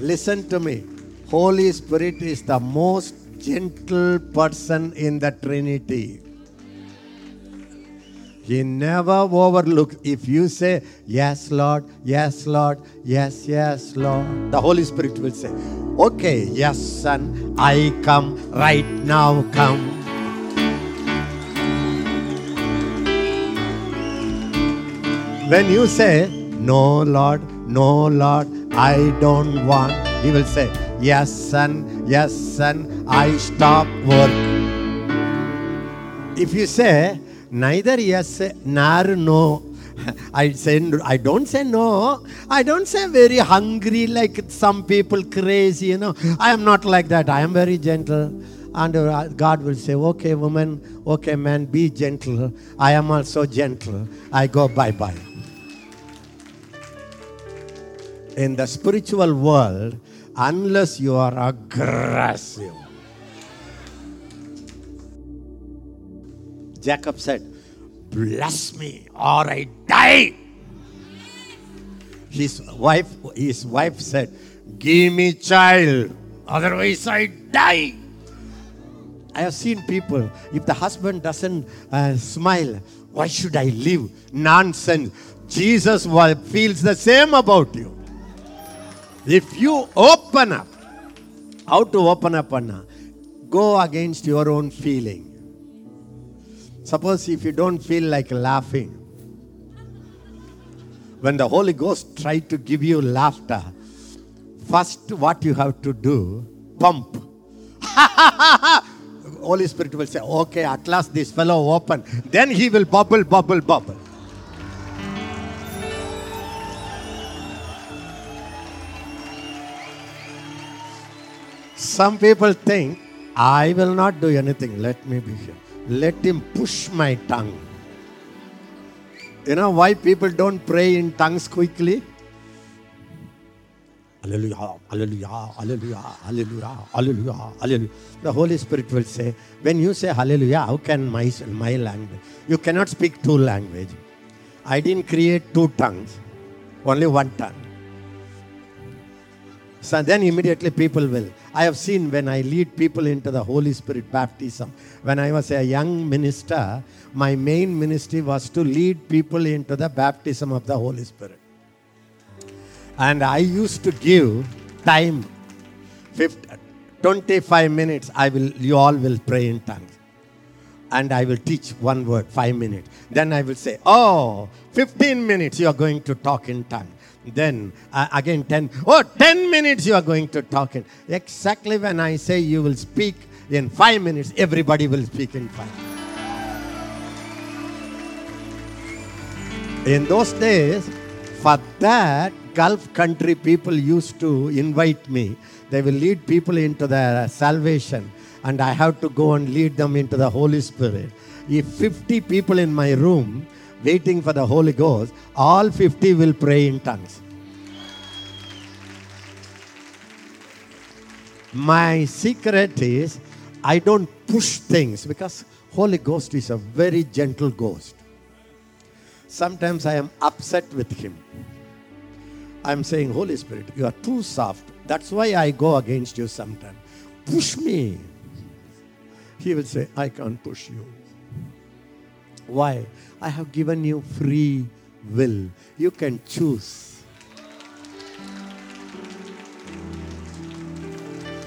Listen to me. Holy Spirit is the most gentle person in the Trinity. He never overlooks. If you say, Yes, Lord, yes, Lord, yes, yes, Lord, the Holy Spirit will say, Okay, yes, son, I come right now, come. When you say, No, Lord, no, Lord, I don't want, He will say, Yes, son, yes, son, I stop work. If you say, Neither yes nor no, I say I don't say no. I don't say very hungry like some people crazy. You know, I am not like that. I am very gentle. And uh, God will say, "Okay, woman. Okay, man. Be gentle. I am also gentle. I go bye bye." In the spiritual world, unless you are aggressive, Jacob said, Bless me or I die. His wife, his wife said, Give me child, otherwise I die. I have seen people, if the husband doesn't uh, smile, why should I live? Nonsense. Jesus feels the same about you. If you open up, how to open up, Anna? Go against your own feeling. Suppose if you don't feel like laughing, when the Holy Ghost try to give you laughter, first what you have to do, pump. Holy Spirit will say, okay, at last this fellow open. Then he will bubble, bubble, bubble. Some people think, I will not do anything. Let me be here. Let him push my tongue. You know why people don't pray in tongues quickly? Hallelujah, hallelujah, hallelujah, hallelujah, hallelujah, hallelujah. The Holy Spirit will say, when you say hallelujah, how can my, my language? You cannot speak two language. I didn't create two tongues, only one tongue. So then immediately people will. I have seen when I lead people into the Holy Spirit baptism. When I was a young minister, my main ministry was to lead people into the baptism of the Holy Spirit. And I used to give time 50, 25 minutes. I will you all will pray in tongues. And I will teach one word, five minutes. Then I will say, Oh, 15 minutes you are going to talk in tongues. Then uh, again 10, oh, 10 minutes you are going to talk in. Exactly when I say you will speak in 5 minutes, everybody will speak in 5. In those days, for that, Gulf country people used to invite me. They will lead people into their salvation, and I have to go and lead them into the Holy Spirit. If 50 people in my room, waiting for the Holy Ghost, all 50 will pray in tongues. My secret is I don't push things because Holy Ghost is a very gentle ghost. Sometimes I am upset with him. I'm saying, Holy Spirit, you are too soft. That's why I go against you sometimes. Push me. He will say, I can't push you. Why? I have given you free will. You can choose.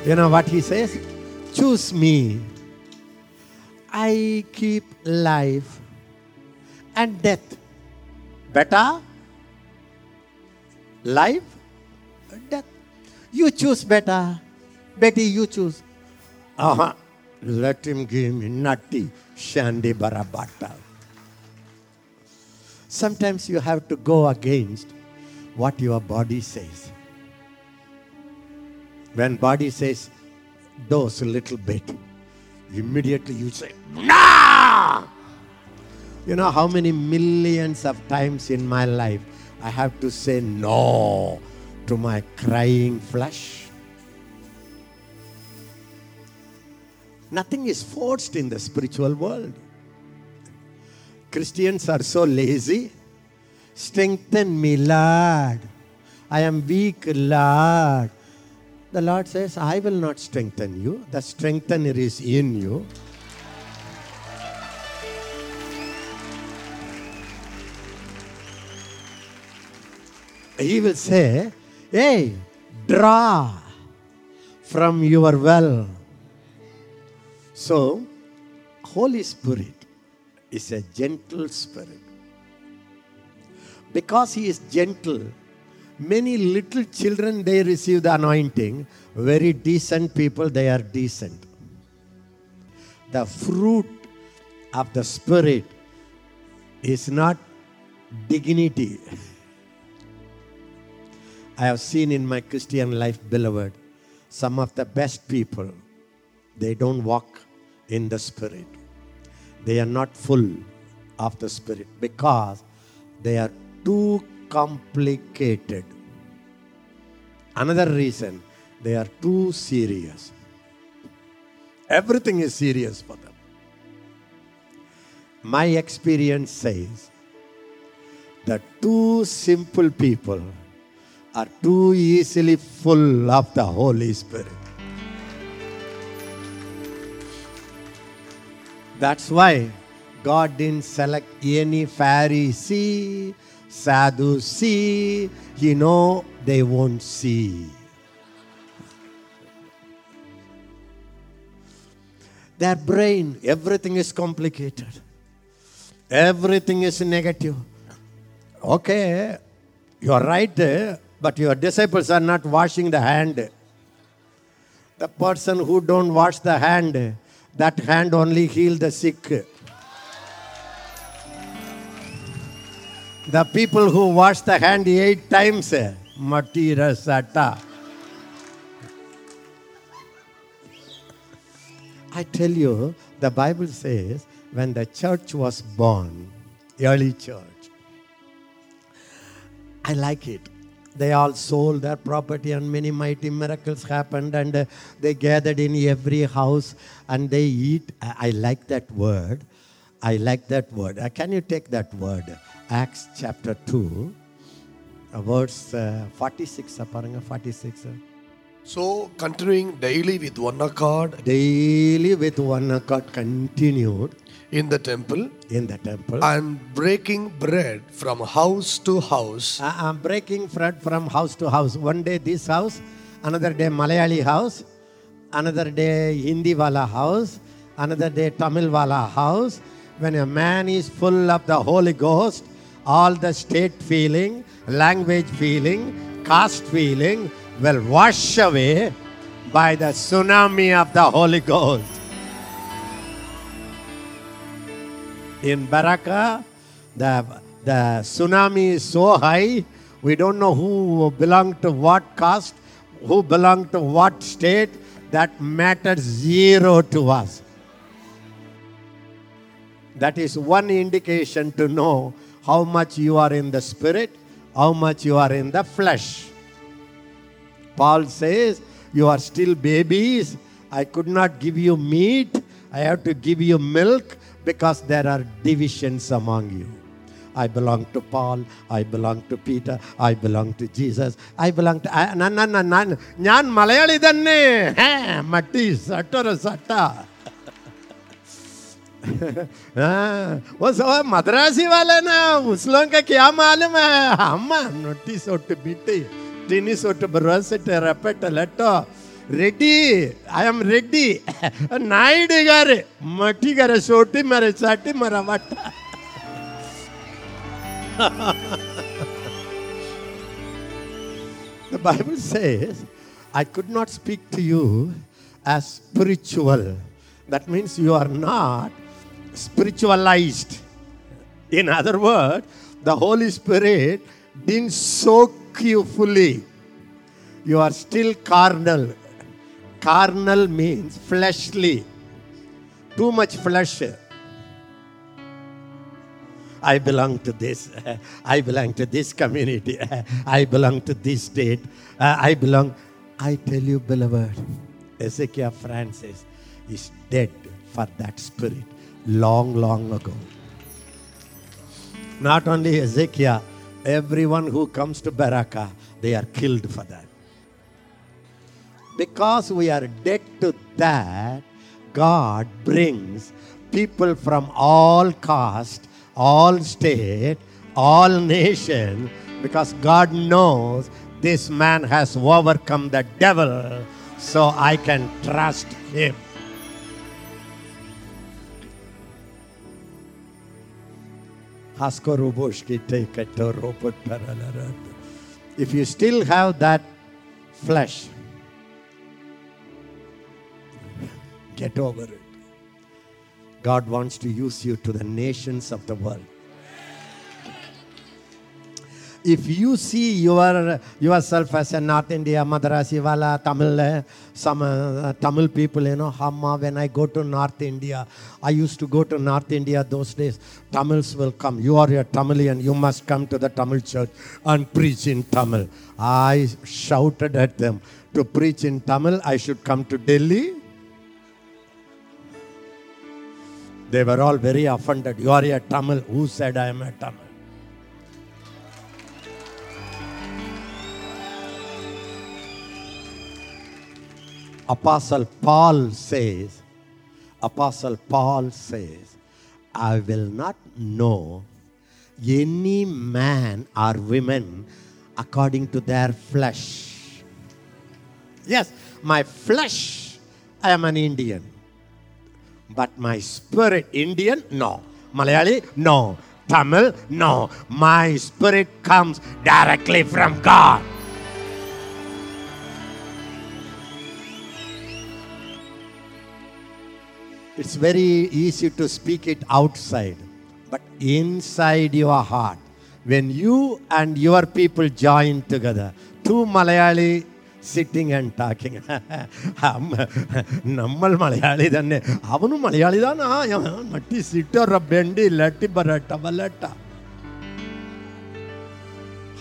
You know what he says? Choose me. I keep life and death. Better? Life? Death. You choose better. Betty, you choose. Uh-huh. Let him give me nutty shandy barabata. Sometimes you have to go against what your body says. When body says dose a little bit, immediately you say, Nah! You know how many millions of times in my life I have to say no to my crying flesh? Nothing is forced in the spiritual world. Christians are so lazy. Strengthen me, Lord. I am weak, Lord. The Lord says, I will not strengthen you. The strengthener is in you. He will say, Hey, draw from your well. So, Holy Spirit is a gentle spirit. Because he is gentle, many little children they receive the anointing. Very decent people, they are decent. The fruit of the Spirit is not dignity. I have seen in my Christian life, beloved, some of the best people, they don't walk in the Spirit. They are not full of the Spirit because they are too complicated. Another reason, they are too serious. Everything is serious for them. My experience says that too simple people are too easily full of the Holy Spirit. That's why God didn't select any Pharisee, Sadducee. He know they won't see. Their brain, everything is complicated. Everything is negative. Okay, you are right, but your disciples are not washing the hand. The person who don't wash the hand, that hand only heal the sick. The people who wash the hand eight times, eh, matira sata. I tell you, the Bible says when the church was born, early church, I like it they all sold their property and many mighty miracles happened and uh, they gathered in every house and they eat. I, I like that word. I like that word. Uh, can you take that word? Acts chapter 2 uh, verse uh, 46 uh, 46 uh. so continuing daily with one accord. Daily with one accord continued in the temple in the temple. i'm breaking bread from house to house, I am breaking bread from house to house. One day this house, another day Malayali house, another day Hindi wala house, another day Tamil wala house. When a man is full of the Holy Ghost, all the state feeling, language feeling, caste feeling will wash away by the tsunami of the Holy Ghost. In Baraka, the, the tsunami is so high, we don't know who belonged to what caste, who belonged to what state. That matters zero to us. That is one indication to know how much you are in the spirit, how much you are in the flesh. Paul says, You are still babies. I could not give you meat. I have to give you milk because there are divisions among you. I belong to Paul, I belong to Peter, I belong to Jesus, I belong to. ನನ್ನ ನಾನು ನಾನು ಮಲಯಾಳಿದನ್ನೇ ಹೇ ಮಟ್ಟಿ ಸಟ್ಟರ ಸಟ್ಟ वो सब मद्रासी वाले ना उसलों का क्या मालूम है हम नोटिस ओट बीटी टीनी सोट ब्रस टेरापेट लट्टो రెడ్డి ఐఎమ్ రెడ్డి నాయుడు గారు మట్టి గారు సోటి మరి చట్టి మరి అవ్వట The Bible says, I could not speak to you as spiritual. That means you are not spiritualized. In other words, the Holy Spirit didn't soak you fully. You are still carnal. Carnal means fleshly. Too much flesh. I belong to this. I belong to this community. I belong to this state. I belong. I tell you, beloved, Ezekiel Francis is dead for that spirit long, long ago. Not only Ezekiel, everyone who comes to Baraka, they are killed for that. Because we are dead to that, God brings people from all caste, all state, all nation, because God knows this man has overcome the devil, so I can trust him. If you still have that flesh, get over it. God wants to use you to the nations of the world. If you see your, yourself as a North India, Madrasi wala, Tamil, eh, some uh, Tamil people, you know, Hamma, when I go to North India, I used to go to North India those days. Tamils will come. You are a Tamilian, you must come to the Tamil church and preach in Tamil. I shouted at them to preach in Tamil, I should come to Delhi. They were all very offended. You are a Tamil. Who said I am a Tamil? Apostle Paul says, Apostle Paul says, I will not know any man or women according to their flesh. Yes, my flesh, I am an Indian. But my spirit, Indian? No. Malayali? No. Tamil? No. My spirit comes directly from God. It's very easy to speak it outside, but inside your heart, when you and your people join together, two Malayali sitting and talking. നമ്മൾ മലയാളി തന്നെ അവനും മലയാളി താനാ മട്ടി സിറ്ററ ബെണ്ടി ലട്ടി ബരട്ട ബലട്ട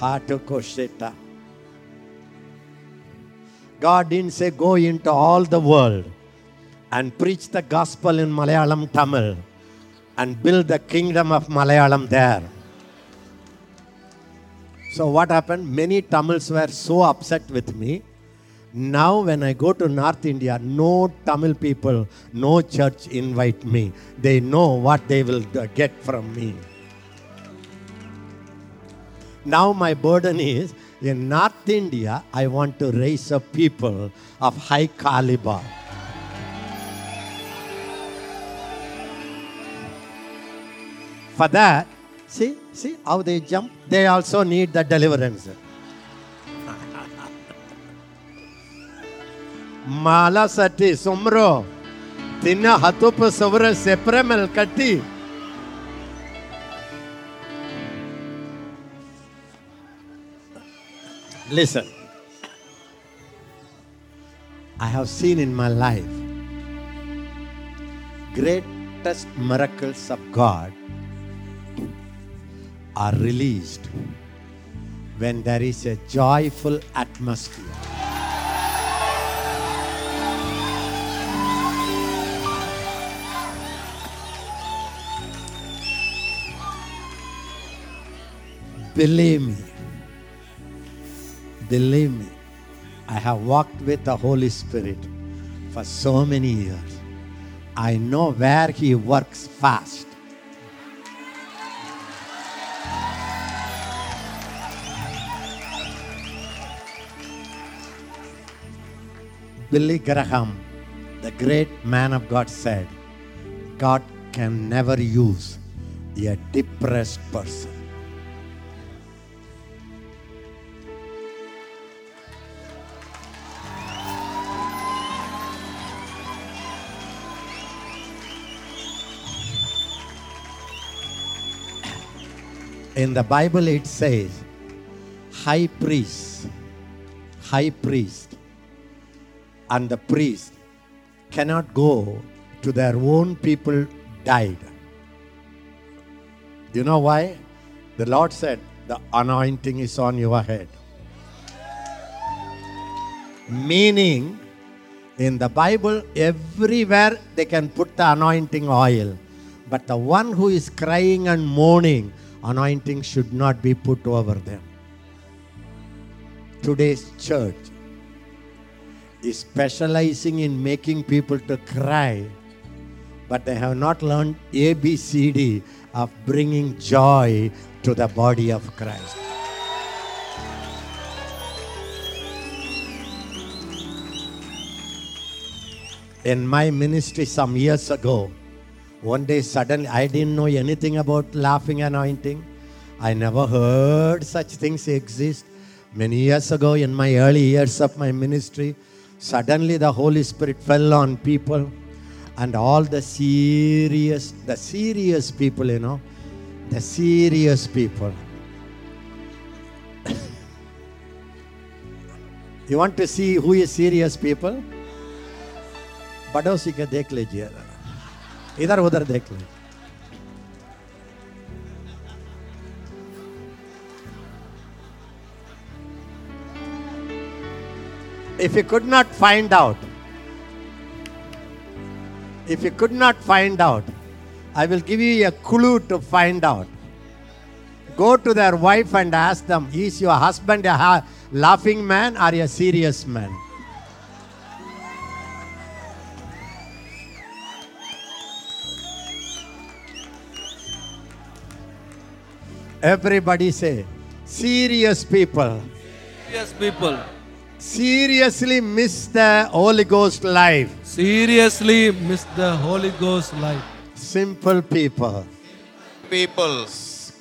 heart കൊഷിട്ട God didn't say go into all the world and preach the gospel in Malayalam Tamil and build the kingdom of Malayalam there. So, what happened? Many Tamils were so upset with me. Now, when I go to North India, no Tamil people, no church invite me. They know what they will get from me. Now, my burden is in North India, I want to raise up people of high caliber. For that, see, see how they jump? They also need the deliverance. मालासाठी सोमरो तिनं हातोप सवर सेपरे मेलकटी Listen, I have seen in my life greatest miracles of God are released when there is a joyful atmosphere. Believe me, believe me, I have walked with the Holy Spirit for so many years. I know where He works fast. Billy Graham, the great man of God, said, God can never use a depressed person. In the Bible, it says, high priest, high priest, and the priest cannot go to their own people died. You know why? The Lord said, The anointing is on your head. Meaning, in the Bible, everywhere they can put the anointing oil. But the one who is crying and mourning, anointing should not be put over them. Today's church is specializing in making people to cry, but they have not learned ABCD of bringing joy to the body of Christ. In my ministry some years ago, one day suddenly I didn't know anything about laughing anointing. I never heard such things exist. Many years ago, in my early years of my ministry, suddenly the Holy Spirit fell on people, and all the serious, the serious people, you know, the serious people. you want to see who is serious people? पड़ोसी के देख लीजिए इधर उधर देख लीजिए If you could not find out, if you could not find out, I will give you a clue to find out. Go to their wife and ask them, is your husband a ha- laughing man or a serious man? Everybody say, serious people Serious people. seriously miss the Holy Ghost life. Seriously miss the Holy Ghost life. Simple people people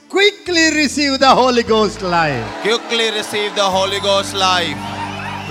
quickly receive the Holy Ghost life. quickly receive the Holy Ghost life.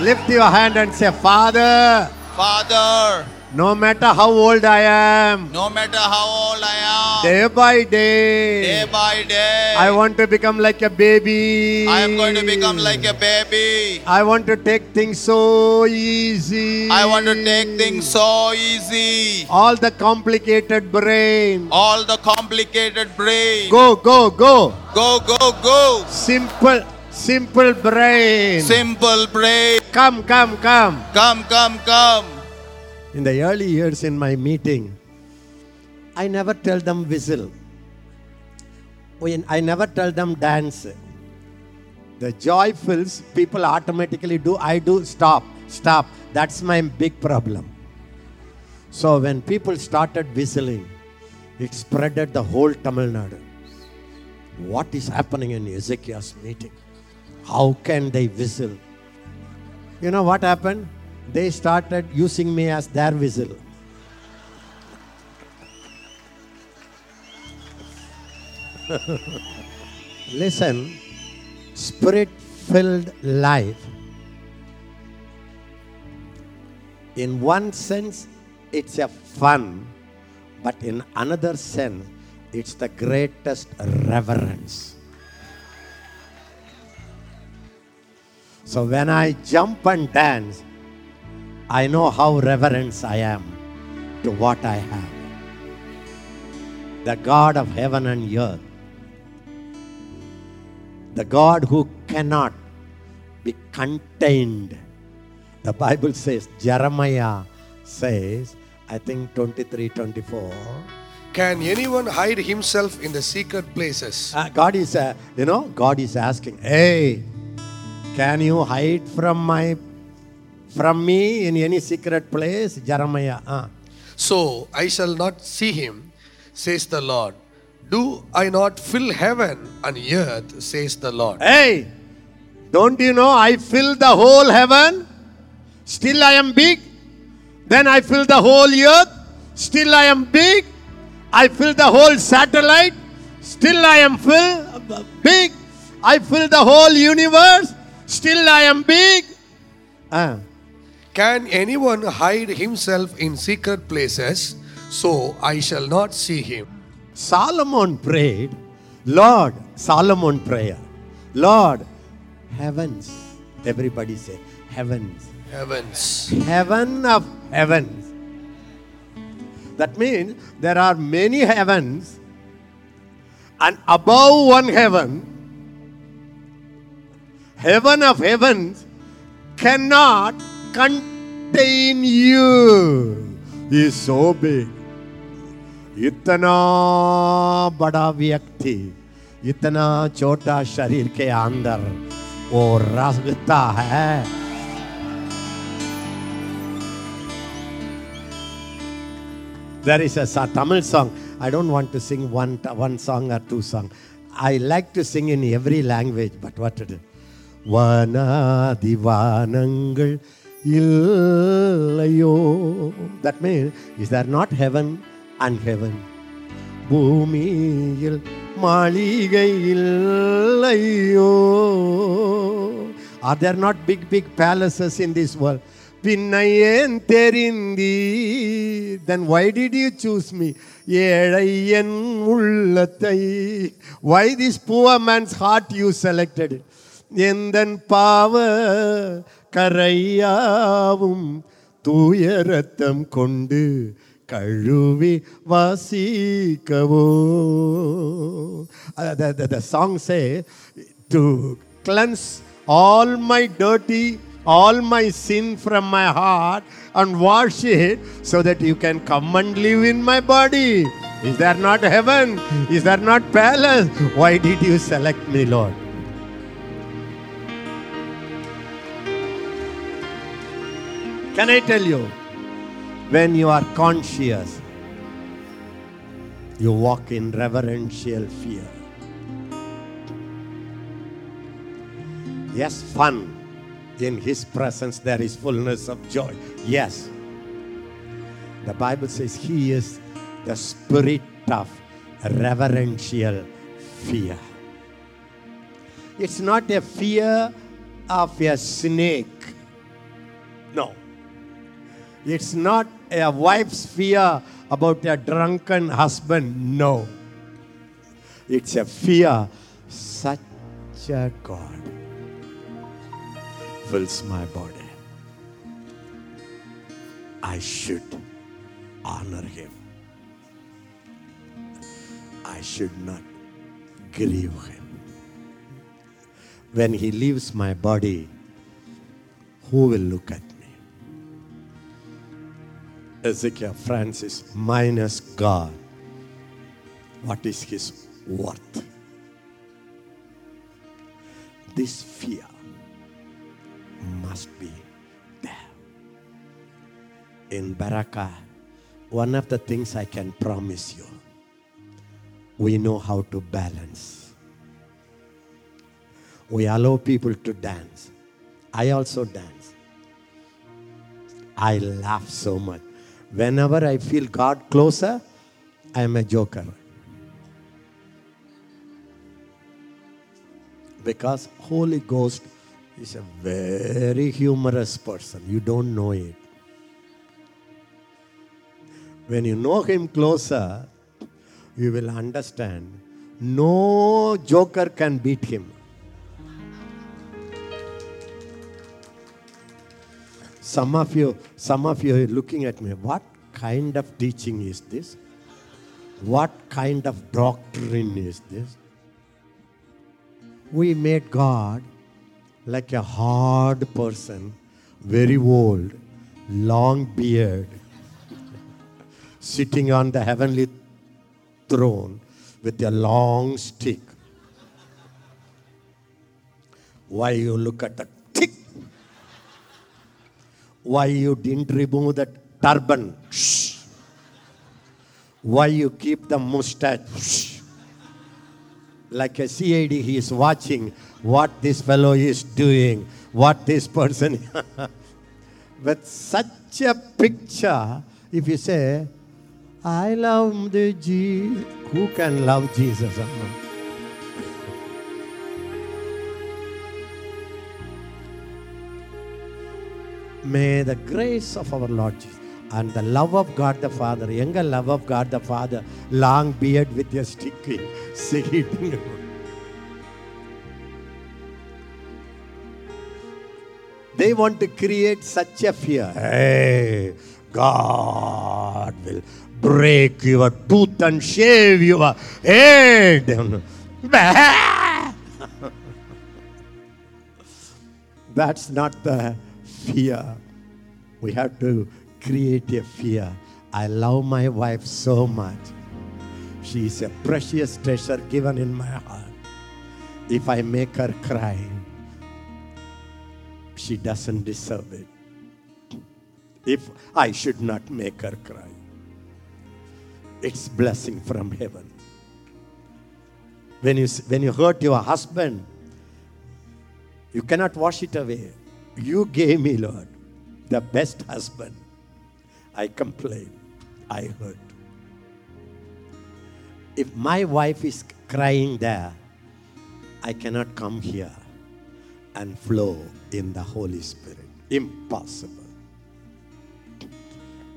Lift your hand and say, Father, Father, no matter how old I am, no matter how old I am, day by day day, by day, I want to become like a baby. I am going to become like a baby. I want to take things so easy. I want to take things so easy. All the complicated brain. All the complicated brain. Go, go, go. go, go, go. Simple, simple brain. Simple brain. Come, come, come. Come, come, come. In the early years in my meeting, I never tell them whistle. I never tell them dance. The joy fills, people automatically do. I do stop, stop. That's my big problem. So when people started whistling, it spreaded the whole Tamil Nadu. What is happening in Ezekiel's meeting? How can they whistle? You know what happened? They started using me as their whistle. Listen, spirit filled life. In one sense, it's a fun, but in another sense, it's the greatest reverence. So when I jump and dance, I know how reverence I am to what I have. The God of heaven and earth, the God who cannot be contained. The Bible says, Jeremiah says, I think 23 24. Can anyone hide himself in the secret places? Uh, God is, uh, you know, God is asking, hey, can you hide from my, from me in any secret place? Jeremiah. Uh. So I shall not see him, says the Lord. Do I not fill heaven and earth, says the Lord. Hey, don't you know I fill the whole heaven? Still I am big. Then I fill the whole earth. Still I am big. I fill the whole satellite. Still I am fill, big. I fill the whole universe. Still I am big. Ah. Can anyone hide himself in secret places? So I shall not see him. Solomon prayed, Lord, Solomon prayer, Lord, heavens. Everybody say, heavens. Heavens. heaven of heavens. That means there are many heavens, and above one heaven, heaven of heavens cannot contain you is so big. इतना बड़ा व्यक्ति इतना छोटा शरीर के अंदर वो रंगता है There is a Tamil song. I don't want to sing one, one song or two songs. I like to sing in every language, but what to do? Vanadivanangal. இல்லையோ. That mean is are not heaven and heaven பூமியில் மாளிகை இல்லையோ. Are there not big big palaces in this world பின்ன ஏன் தெரிந்தி then why did you choose me ஏழை என் உள்ளத்தை. Why this poor man's heart you selected எந்தன் பாவ கரையாவும் தூய ரத்தம் கொண்டு கழுவி வாசிக்கவோ Uh, the, the, the song say to cleanse all my dirty all my sin from my heart and wash it so that you can come and live in my body is there not heaven is there not palace why did you select me lord Can I tell you, when you are conscious, you walk in reverential fear. Yes, fun. In His presence, there is fullness of joy. Yes. The Bible says He is the spirit of reverential fear. It's not a fear of a snake. No. It's not a wife's fear about a drunken husband. No. It's a fear. Such a God fills my body. I should honor him. I should not grieve him. When he leaves my body, who will look at? Ezekiel Francis minus God. What is his worth? This fear must be there. In Baraka, one of the things I can promise you, we know how to balance. We allow people to dance. I also dance. I laugh so much. Whenever I feel God closer, I am a joker. Because Holy Ghost is a very humorous person. You don't know it. When you know him closer, you will understand no joker can beat him. Some of you, some of you are looking at me. What kind of teaching is this? What kind of doctrine is this? We made God like a hard person, very old, long beard, sitting on the heavenly throne with a long stick. Why you look at the? Why you didn't remove that turban? Why you keep the mustache? Like a CID, he is watching what this fellow is doing, what this person. With such a picture, if you say, I love the Jesus, who can love Jesus? May the grace of our Lord Jesus and the love of God the Father, younger love of God the Father, long beard with a sticky, sitting. They want to create such a fear. Hey, God will break your tooth and shave your head. That's not the fear. We have to create a fear. I love my wife so much. She is a precious treasure given in my heart. If I make her cry, she doesn't deserve it. If I should not make her cry. it's blessing from heaven. When you, when you hurt your husband, you cannot wash it away. You gave me, Lord, the best husband. I complain. I hurt. If my wife is crying there, I cannot come here and flow in the Holy Spirit. Impossible.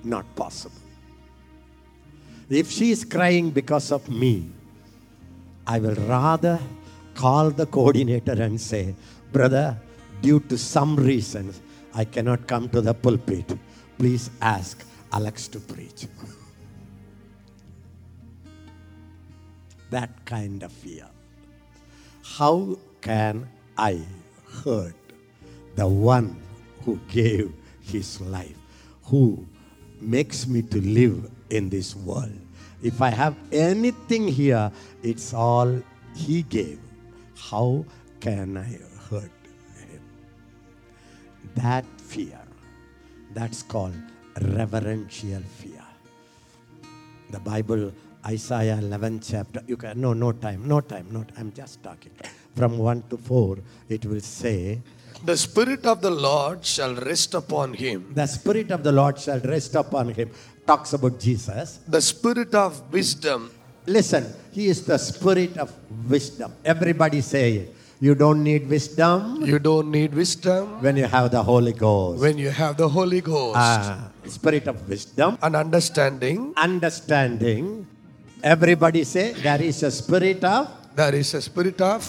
Not possible. If she is crying because of me, I will rather call the coordinator and say, Brother, due to some reasons, I cannot come to the pulpit. Please ask Alex to preach. that kind of fear. How can I hurt the one who gave his life, who makes me to live in this world? If I have anything here, it's all he gave. How can I hurt? That fear, that's called reverential fear. The Bible, Isaiah 11 chapter, you can, no, no time, no time, no, I'm just talking. From 1 to 4, it will say, The Spirit of the Lord shall rest upon him. The Spirit of the Lord shall rest upon him. Talks about Jesus. The Spirit of wisdom. Listen, he is the Spirit of wisdom. Everybody say it. You don't need wisdom You don't need wisdom when you have the Holy Ghost. when you have the Holy Ghost. Ah, Spirit of wisdom, and understanding, understanding. Everybody say, there is a Spirit of there is a spirit of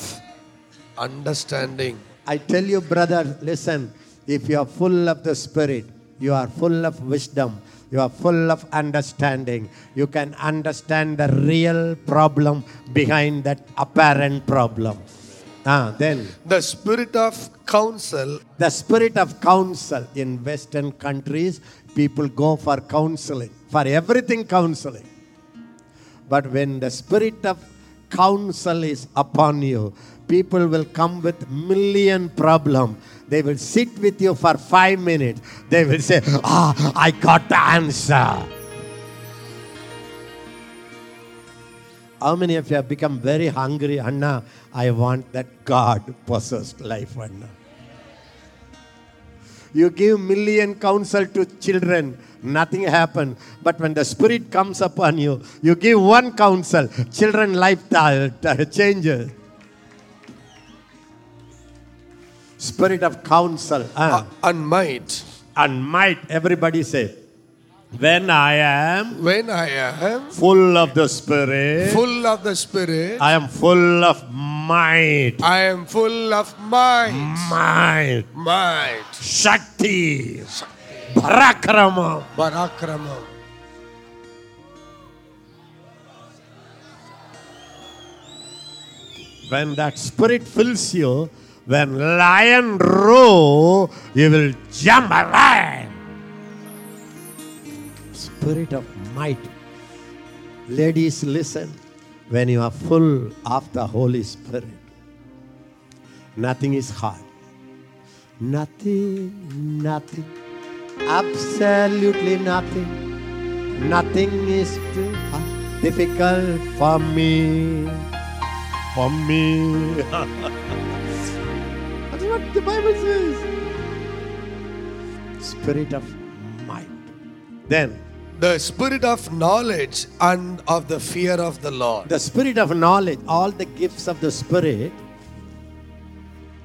understanding. I tell you, brother, listen, if you are full of the Spirit, you are full of wisdom, you are full of understanding, you can understand the real problem behind that apparent problem. Ah, then The spirit of counsel, the spirit of counsel in Western countries, people go for counseling, for everything counseling. But when the spirit of counsel is upon you, people will come with million problem. They will sit with you for five minutes. They will say, "Ah, I got the answer." How many of you have become very hungry, Anna? I want that God possessed life, Anna. You give million counsel to children, nothing happen. But when the Spirit comes upon you, you give one counsel, children life changes. Spirit of counsel ah, and might. and might. Everybody say, when I am When I am full of the Spirit, full of the Spirit, I am full of might, I am full of might. might, Might. Shakti, Parakrama. Barakramam. When that spirit fills you, when lion roar, you will jump around. Spirit of might. Ladies, listen. When you are full of the Holy Spirit, nothing is hard. Nothing, nothing, absolutely nothing. Nothing is too hard, difficult for me. For me. That's what the Bible says. Spirit of might. Then, The spirit of knowledge and of the fear of the Lord. the spirit of knowledge, all the gifts of the Spirit,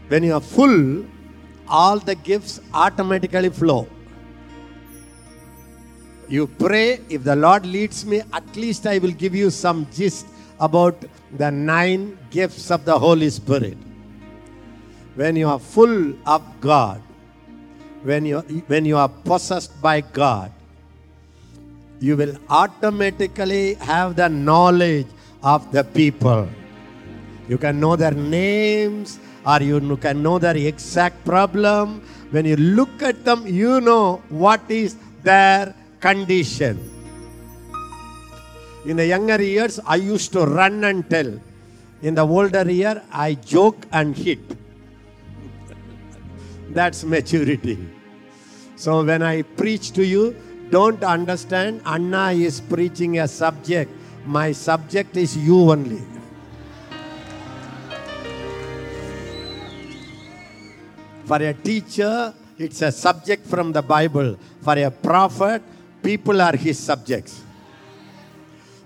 when you are full, all the gifts automatically flow. You pray, if the Lord leads me, at least I will give you some gist about the nine gifts of the Holy Spirit. When you are full of God, when you, when you are possessed by God, you will automatically have the knowledge of the people. You can know their names or you can know their exact problem. When you look at them, you know what is their condition. In the younger years, I used to run and tell. In the older year, I joke and hit. That's maturity. So when I preach to you, don't understand. Anna is preaching a subject. My subject is you only. For a teacher, it's a subject from the Bible. For a prophet, people are his subjects.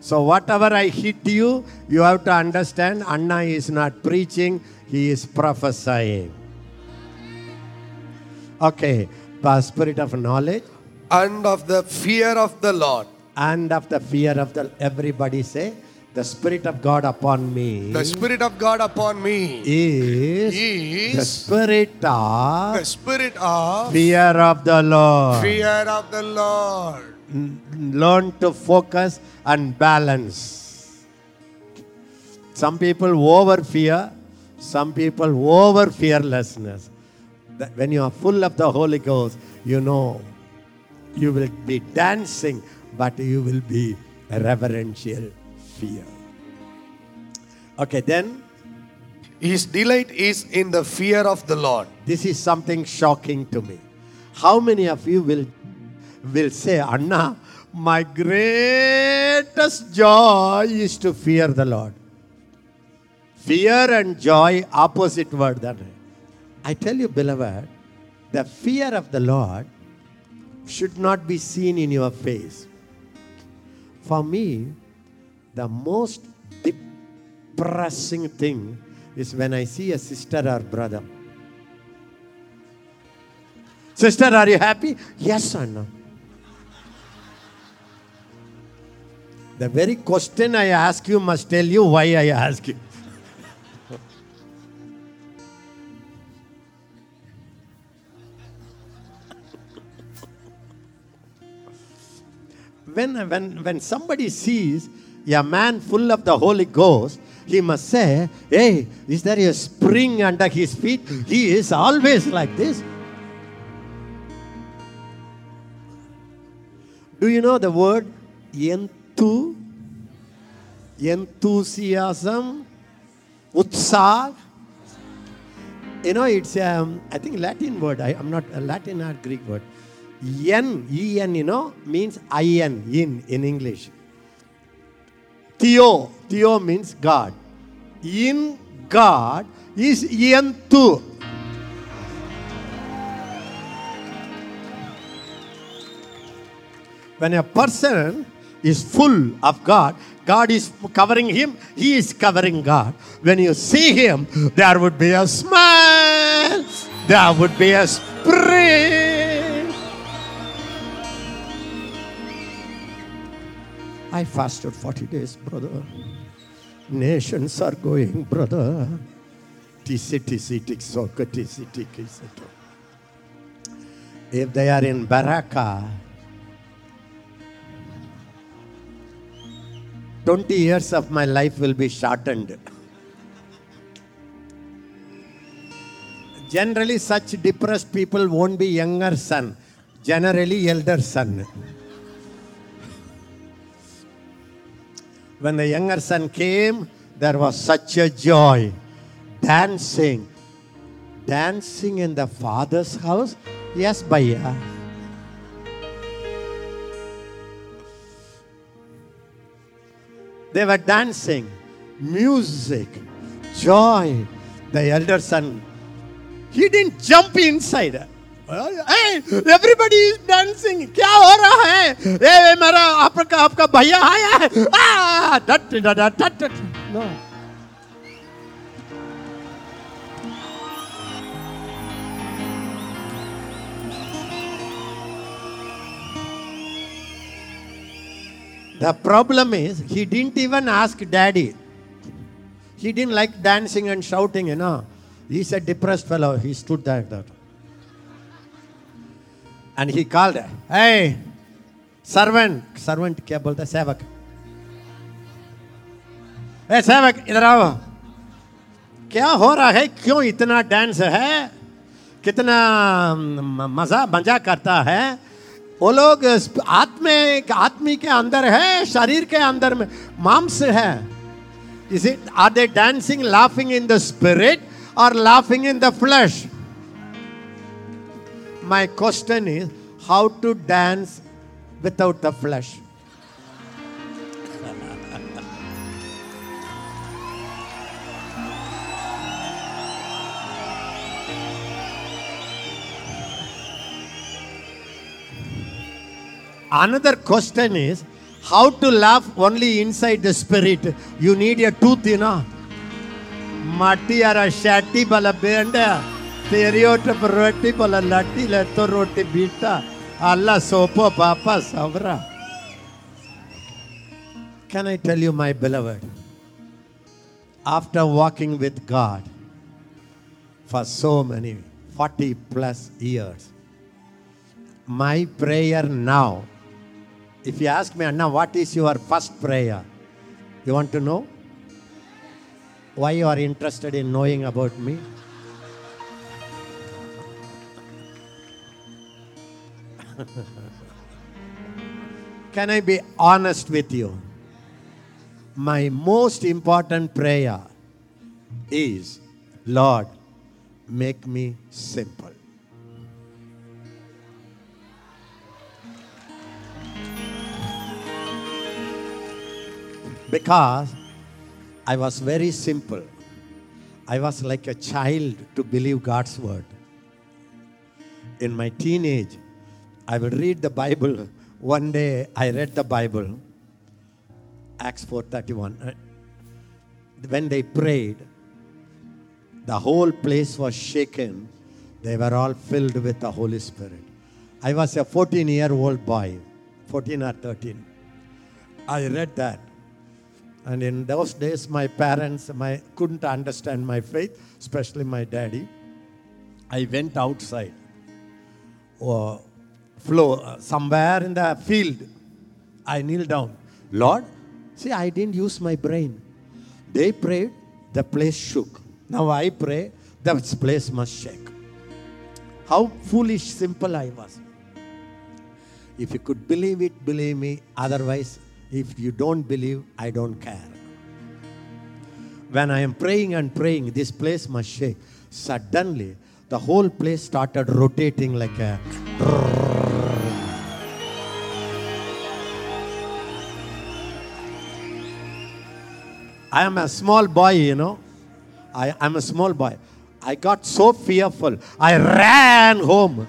So, whatever I hit you, you have to understand Anna is not preaching, he is prophesying. Okay, the spirit of knowledge and of the fear of the Lord. and of the fear of the everybody say the spirit of god upon me The Spirit of God upon me is is the spirit of the Spirit of fear of the lord fear of the Lord. Learn to focus and balance some people over fear some people over fearlessness when you are full of the holy ghost you know you will be dancing but you will be reverential fear. Okay then. His delight is in the fear of the Lord. this is something shocking to me. How many of you will will say anna my greatest joy is to fear the lord. Fear and joy opposite word that i tell you beloved the fear of the lord should not be seen in your face for me the most depressing thing is when i see a sister or brother Sister, are you happy? Yes or no? The very question I ask you must tell you why I ask you. When, when, when somebody sees a man full of the Holy Ghost, he must say, Hey, is there a spring under his feet? He is always like this. Do you know the word enthu? Enthusiasm? Utsah? You know, it's, um, I think, Latin word. I, am not, a Latin or Greek word. En, en, you know, means in, in, in English. Theo, Theo means God. In God is enthu. When a person is full of God, God is covering him, he is covering God. When you see him, there would be a smile, there would be a spring. I fasted 40 days, brother. Nations are going, brother. Tisi, tisi, tiksoka, tiki, seto. If they are in Baraka, 20 years of my life will be shortened. Generally, such depressed people won't be younger son, generally, elder son. When the younger son came, there was such a joy. Dancing. Dancing in the father's house? Yes, Bhaiya. They were dancing, music, joy. The elder son, he didn't jump inside. Everybody is dancing क्या हो रहा है? ए, मेरा आपका आपका भैया आया है। Dot dot dot no the problem is he didn't even ask daddy he didn't like dancing and shouting you know he is a depressed fellow he stood that that And he called, Hey, servant. Servant क्या बोलता है सेवक ए सेवक इधर आओ क्या हो रहा है क्यों इतना डांस है कितना मज़ा मज़ा करता है वो लोग आत्मे आत्मी के अंदर है शरीर के अंदर में मांस है Is it are they dancing laughing in the spirit or laughing in the flesh? My question is how to dance without the flesh. Another question is how to laugh only inside the spirit. You need a tooth, you know. Matiara shatti bala. Bala latti letto roti bita. Allah sopo papa savra. Can I tell you, my beloved, after walking with God for so many 40 plus years, my prayer now, if you ask me, Anna, what is your first prayer? You want to know? Why you are interested in knowing about me? Can I be honest with you? My most important prayer is Lord, make me simple. Because I was very simple. I was like a child to believe God's word. In my teenage, I will read the Bible. One day I read the Bible, Acts 4:31. Uh, When they prayed, the whole place was shaken. They were all filled with the Holy Spirit. I was a 14 year old boy, 14 or 13. I read that. And in those days, my parents my, couldn't understand my faith, especially my daddy. I went outside, or flow, uh, somewhere in the field. I kneel down. Lord, see, I didn't use my brain. They prayed, the place shook. Now I pray, the place must shake. How foolish, simple I was. If you could believe it, believe me. Otherwise, if you don't believe, I don't care. When I am praying and praying, this place must shake. Suddenly, the whole place started rotating like a. I am a small boy, you know. I am a small boy. I got so fearful. I ran home.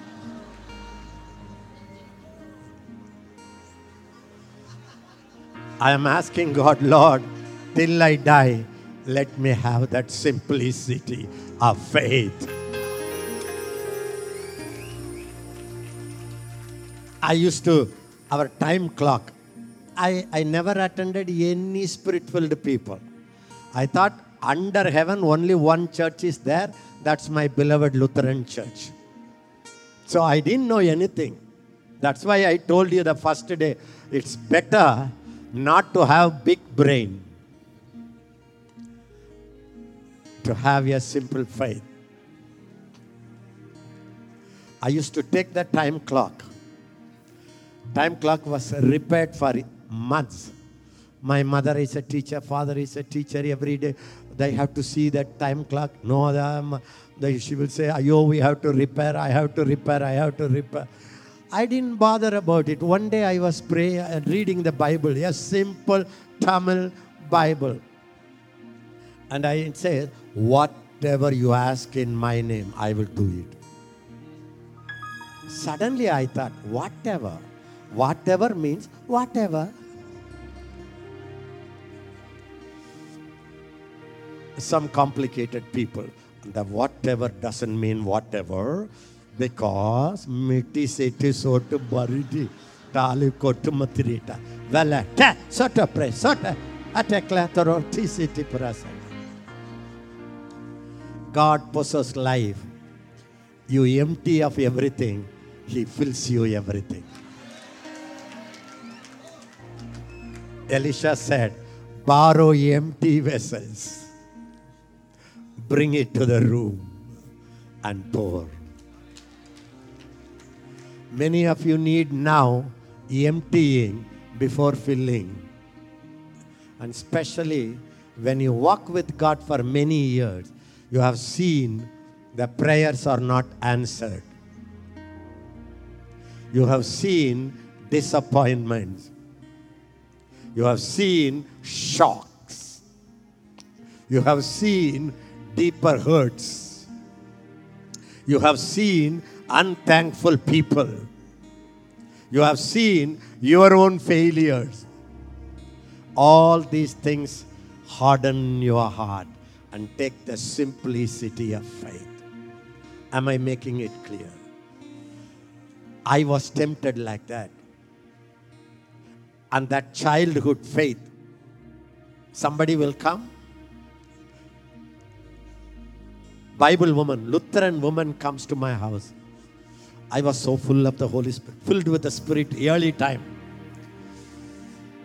I am asking God, Lord, till I die, let me have that simplicity of faith. I used to, our time clock, I, I never attended any spirit filled people. I thought under heaven only one church is there, that's my beloved Lutheran church. So I didn't know anything. That's why I told you the first day it's better not to have big brain to have a simple faith. I used to take the time clock. Time clock was repaired for months. My mother is a teacher, father is a teacher. Every day they have to see that time clock. No, them, they, she will say, Ayo, we have to repair, I have to repair, I have to repair. I didn't bother about it. One day I was praying and uh, reading the Bible, a simple Tamil Bible. And I said, Whatever you ask in my name, I will do it. Suddenly I thought, whatever. Whatever means whatever. Some complicated people. The whatever doesn't mean whatever because miti seti sotu baridi tali kotu matirita. Uh, Ta sota pre sota ateklatoro tisiti prasa. God possesses life. You empty of everything, He fills you everything. Elisha said, borrow empty vessels, bring it to the room and pour. Many of you need now emptying before filling. And especially when you walk with God for many years, you have seen the prayers are not answered. You have seen disappointments. You have seen shocks. You have seen deeper hurts. You have seen unthankful people. You have seen your own failures. All these things harden your heart and take the simplicity of faith. Am I making it clear? I was tempted like that. And that childhood faith, somebody will come. Bible woman, Lutheran woman comes to my house. I was so full of the Holy Spirit, filled with the Spirit early time.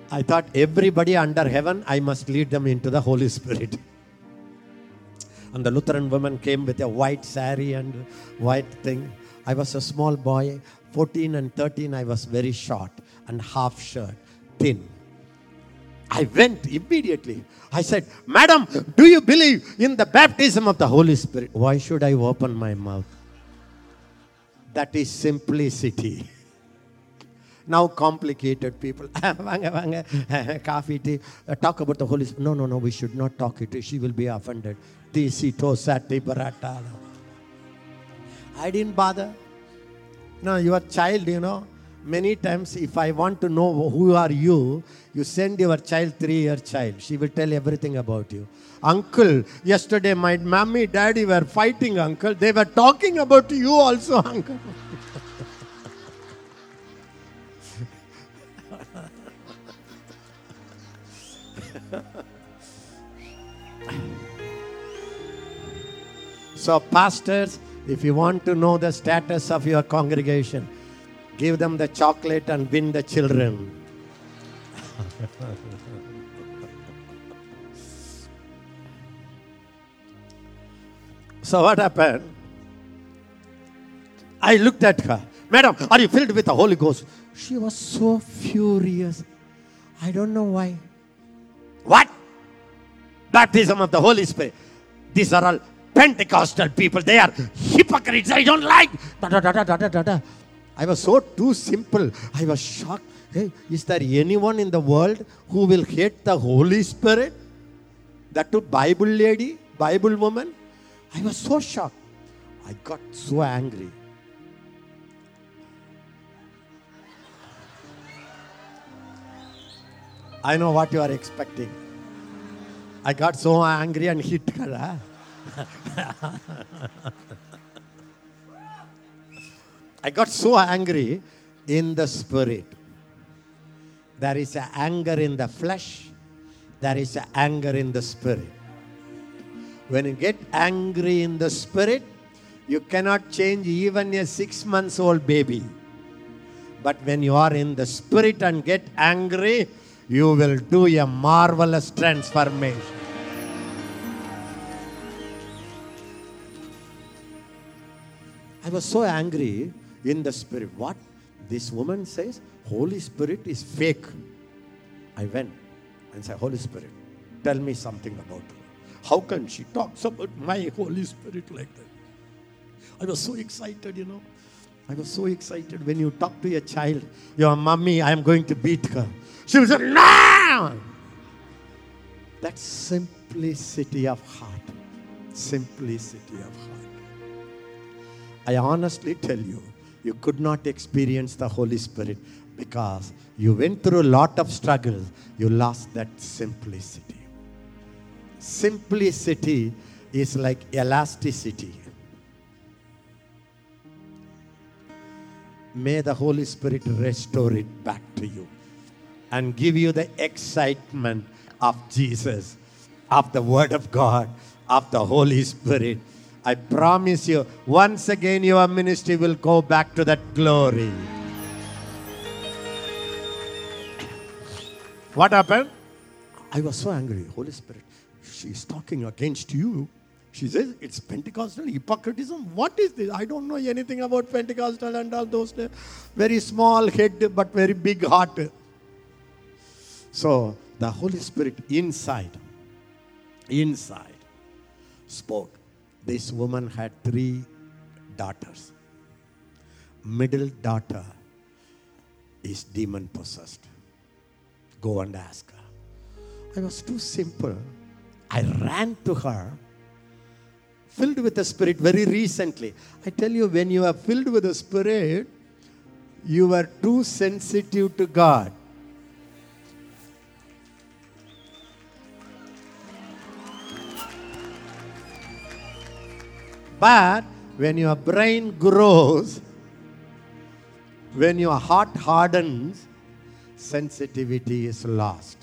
I thought everybody under heaven, I must lead them into the Holy Spirit. And the Lutheran woman came with a white sari and white thing. I was a small boy, 14 and 13, I was very short and half shirt, thin. I went immediately. I said, Madam, do you believe in the baptism of the Holy Spirit? Why should I open my mouth? That is simplicity. Now, complicated people, coffee, tea, uh, talk about the Holy Spirit. No, no, no, we should not talk it. She will be offended. I didn't bother. No, your child, you know, many times if I want to know who are you, you send your child, three year child. She will tell everything about you. Uncle, yesterday my mommy, daddy were fighting, uncle. They were talking about you also, uncle. So, pastors, if you want to know the status of your congregation, give them the chocolate and win the children. so, what happened? I looked at her. Madam, are you filled with the Holy Ghost? She was so furious. I don't know why. What? Baptism of the Holy Spirit. These are all Pentecostal people. They are hypocrites. I don't like. Da, da, da, da, da, da, da. I was so too simple. I was shocked. Hey, is there anyone in the world who will hate the Holy Spirit? That too, Bible lady, Bible woman. I was so shocked. I got so angry. I know what you are expecting. I got so angry and hit her. huh? I got so angry in the spirit. There is anger in the flesh, there is anger in the spirit. When you get angry in the spirit, you cannot change even a six months old baby. But when you are in the spirit and get angry, you will do a marvelous transformation. I was so angry in the spirit. What? This woman says, Holy Spirit is fake. I went and said, Holy Spirit, tell me something about her. How can she talk about my Holy Spirit like that? I was so excited, you know. I was so excited when you talk to your child, your mommy, I am going to beat her. She was like, No! That simplicity of heart. Simplicity of heart. I honestly tell you, you could not experience the Holy Spirit because you went through a lot of struggles. You lost that simplicity. Simplicity is like elasticity. May the Holy Spirit restore it back to you and give you the excitement of Jesus, of the Word of God, of the Holy Spirit. I promise you, once again, your ministry will go back to that glory. What happened? I was so angry. Holy Spirit, she's talking against you. She says it's Pentecostal hypocritism. What is this? I don't know anything about Pentecostal and all those. uh, Very small head, but very big heart. So the Holy Spirit inside, inside, spoke. This woman had three daughters. Middle daughter is demon possessed. Go and ask her. I was too simple. I ran to her, filled with the Spirit very recently. I tell you, when you are filled with the Spirit, you are too sensitive to God. But when your brain grows, when your heart hardens, sensitivity is lost.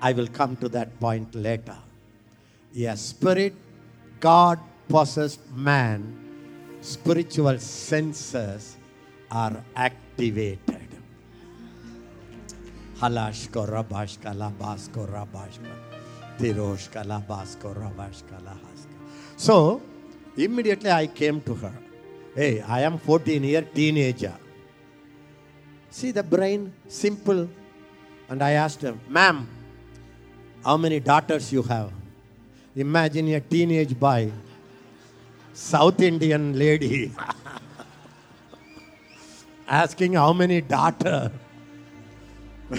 I will come to that point later. A spirit, God possessed man, spiritual senses are activated. Halashko rabashka labasko rabashka. Tiroshka labasko rabashka lahaska. So, immediately I came to her. Hey, I am 14 year teenager. See the brain, simple. And I asked her, ma'am, how many daughters you have? Imagine a teenage boy, South Indian lady, asking how many daughter.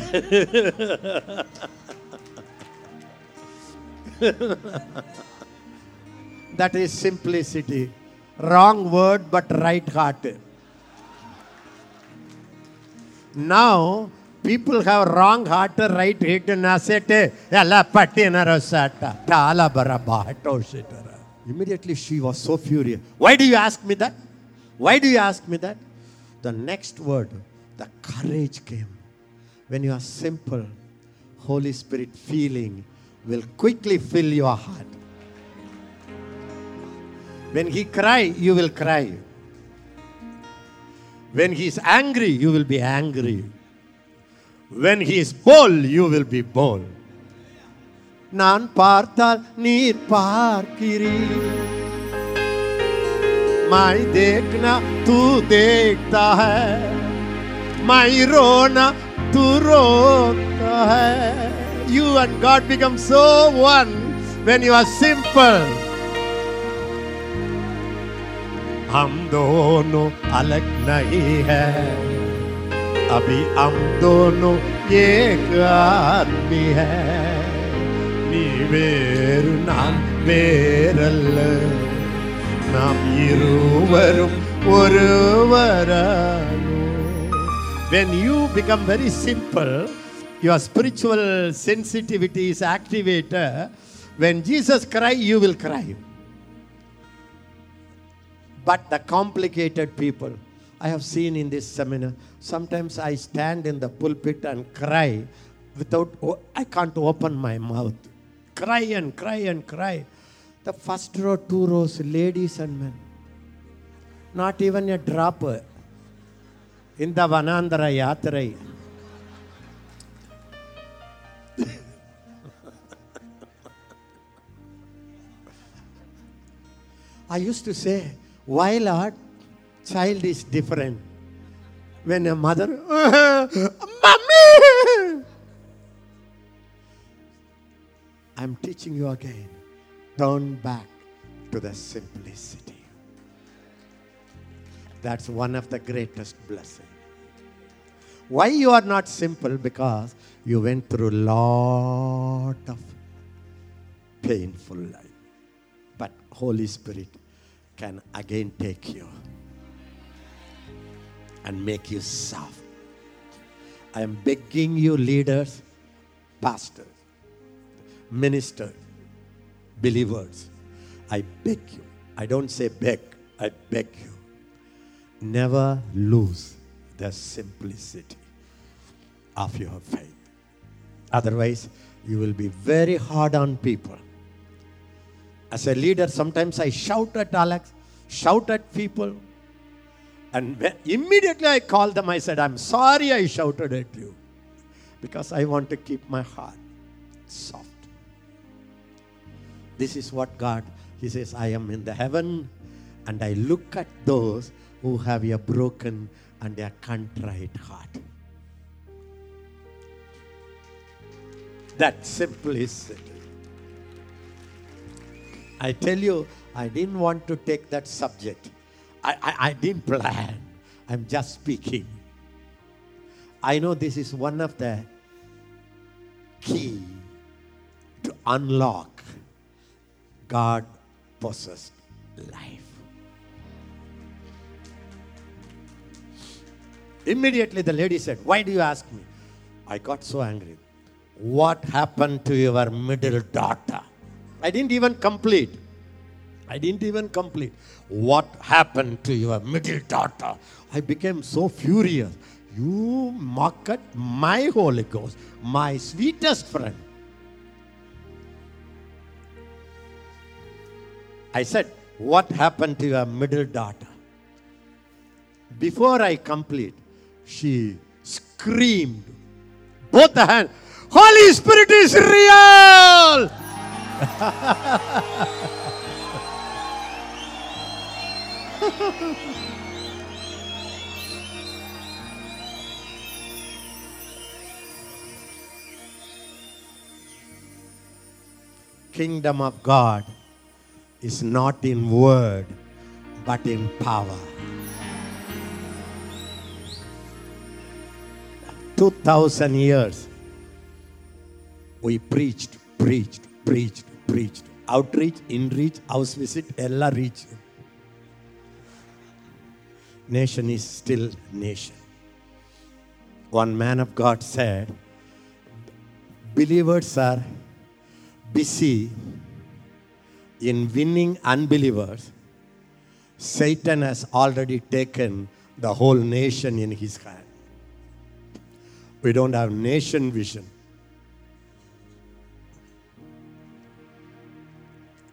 that is simplicity. Wrong word, but right heart. Now, people have wrong heart, right head, nasete, yalla patinara sata, tala barabatoshitara. Immediately she was so furious. Why do you ask me that? Why do you ask me that? The next word, the courage came. When you are simple, Holy Spirit feeling will quickly fill your heart. When he cry, you will cry. When he is angry, you will be angry. When he is bold, you will be bold. நான் பார்த்தால் நீர் பார்க்கிறீர் मैं देखना तू देखता है मैं रोना तू रोता है you and God become so one when you are simple हम दोनों अलग नहीं है अभी हम दोनों एक आदमी है நீ வேறு நான் வேறல்ல நாம் இருவரும் ஒருவரானோ when you become very simple your spiritual sensitivity is activated when jesus cry you will cry But the complicated people I have seen in this seminar, sometimes I stand in the pulpit and cry without, I can't open my mouth. Cry and cry and cry. The first row, two rows, ladies and men. Not even a drop in the Vanandara Yatrai. I used to say, why Lord, child is different. When a mother, Mommy! I'm teaching you again. Turn back to the simplicity. That's one of the greatest blessings. Why you are not simple? Because you went through a lot of painful life. But Holy Spirit can again take you and make you soft. I am begging you, leaders, pastors, ministers, believers. I beg you. I don't say beg, I beg you. Never lose the simplicity of your faith. Otherwise, you will be very hard on people. As a leader, sometimes I shout at Alex, shout at people, and when- immediately I call them. I said, I'm sorry I shouted at you because I want to keep my heart soft. This is what God, He says, I am in the heaven and I look at those who have a broken and a contrite heart. That simplicity. I tell you, I didn't want to take that subject. I, I, I didn't plan. I'm just speaking. I know this is one of the key to unlock God possessed life. Immediately the lady said, Why do you ask me? I got so angry. What happened to your middle daughter? I didn't even complete. I didn't even complete. What happened to your middle daughter? I became so furious. You mock at my Holy Ghost, my sweetest friend. I said, What happened to your middle daughter? Before I complete, she screamed, both the hands, Holy Spirit is real! Kingdom of God is not in word, but in power. 2000 years we preached preached preached preached outreach inreach house visit ella reach. Nation is still nation. One man of god said believers are busy in winning unbelievers. Satan has already taken the whole nation in his hand. We don't have nation vision.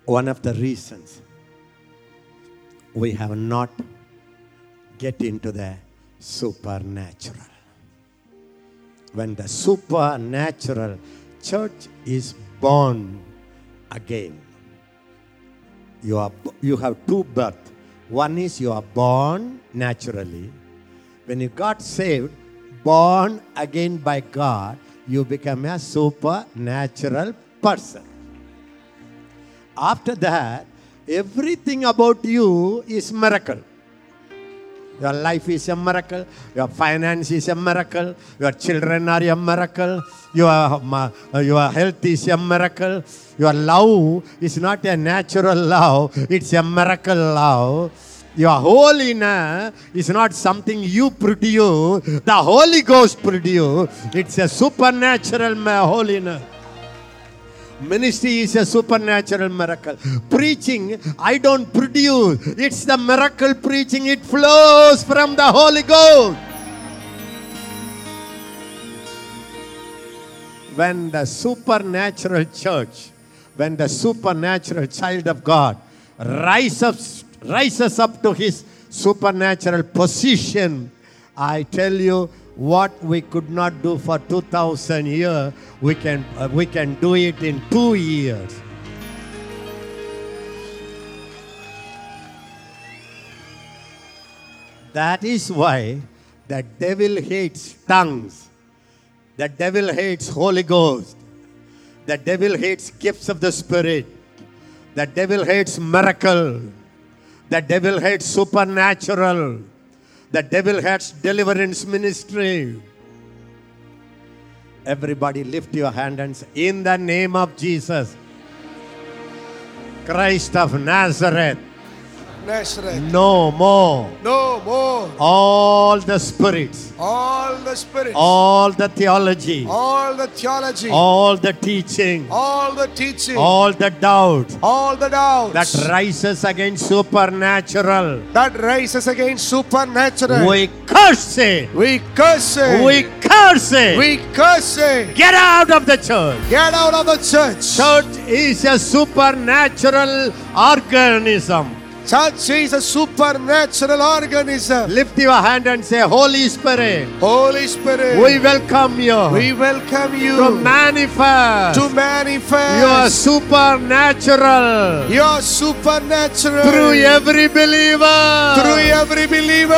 One of the reasons we have not get into the supernatural. When the supernatural church is born again, you, are, you have two births. One is you are born naturally. When you got saved, born again by God, you become a supernatural person. After that, everything about you is miracle. Your life is a miracle. Your finance is a miracle. Your children are a miracle. Your, your health is a miracle. Your love is not a natural love, it's a miracle love. Your holiness is not something you produce, the Holy Ghost produce. It's a supernatural holiness. Ministry is a supernatural miracle. Preaching, I don't produce. It's the miracle preaching. It flows from the Holy Ghost. When the supernatural church, when the supernatural child of God rises up, rises up to his supernatural position, I tell you, what we could not do for 2000 years, we can, uh, we can do it in two years. That is why the devil hates tongues. The devil hates Holy Ghost. The devil hates gifts of the Spirit. The devil hates miracle. The devil hates supernatural. The devil has deliverance ministry. Everybody lift your hand and say, In the name of Jesus, Christ of Nazareth, Nazareth. no more. No more. All the spirits, All the spirits. all the theology, all the theology. all the teaching, all the teaching. all the doubt all the doubts. that rises against supernatural. that rises against supernatural. We curse it. we curse it. We curse it. we curse it. Get out of the church. Get out of the church. Church is a supernatural organism. Church is a supernatural organism. Lift your hand and say, Holy Spirit, Holy Spirit. we welcome you we welcome you to manifest to manifest your supernatural your supernatural through every believer. through every believer.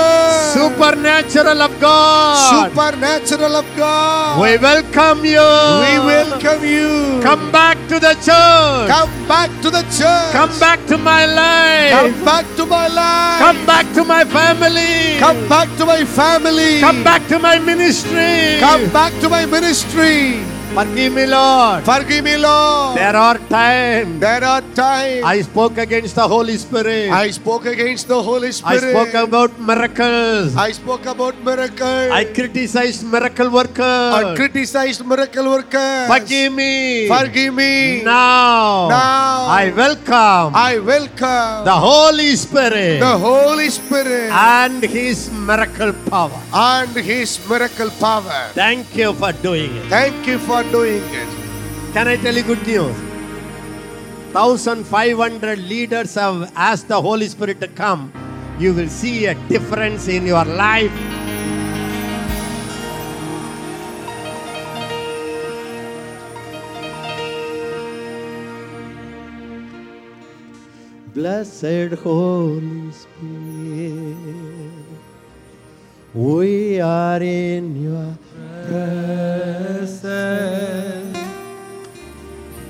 supernatural of God. supernatural of God. we welcome you. we welcome you. Come back to the church. Come back to the church. Come back to my life. Come Come back to my life. Come back to my family. Come back to my family. Come back to my ministry. Come back to my ministry. Forgive me, Lord. Forgive me, Lord. There are times There are times I spoke against the Holy Spirit. I spoke against the Holy Spirit. I spoke about miracles. I spoke about miracles. I criticized miracle workers. I criticized miracle workers. Forgive me. Forgive me. Now, Now. I welcome I welcome the Holy Spirit the Holy Spirit and His miracle power. and His miracle power. Thank you for doing it. Thank you for doing it. Can I tell you good news? 1500 leaders have asked the Holy Spirit to come. You will see a difference in your life. Blessed Holy Spirit, we are in your presence.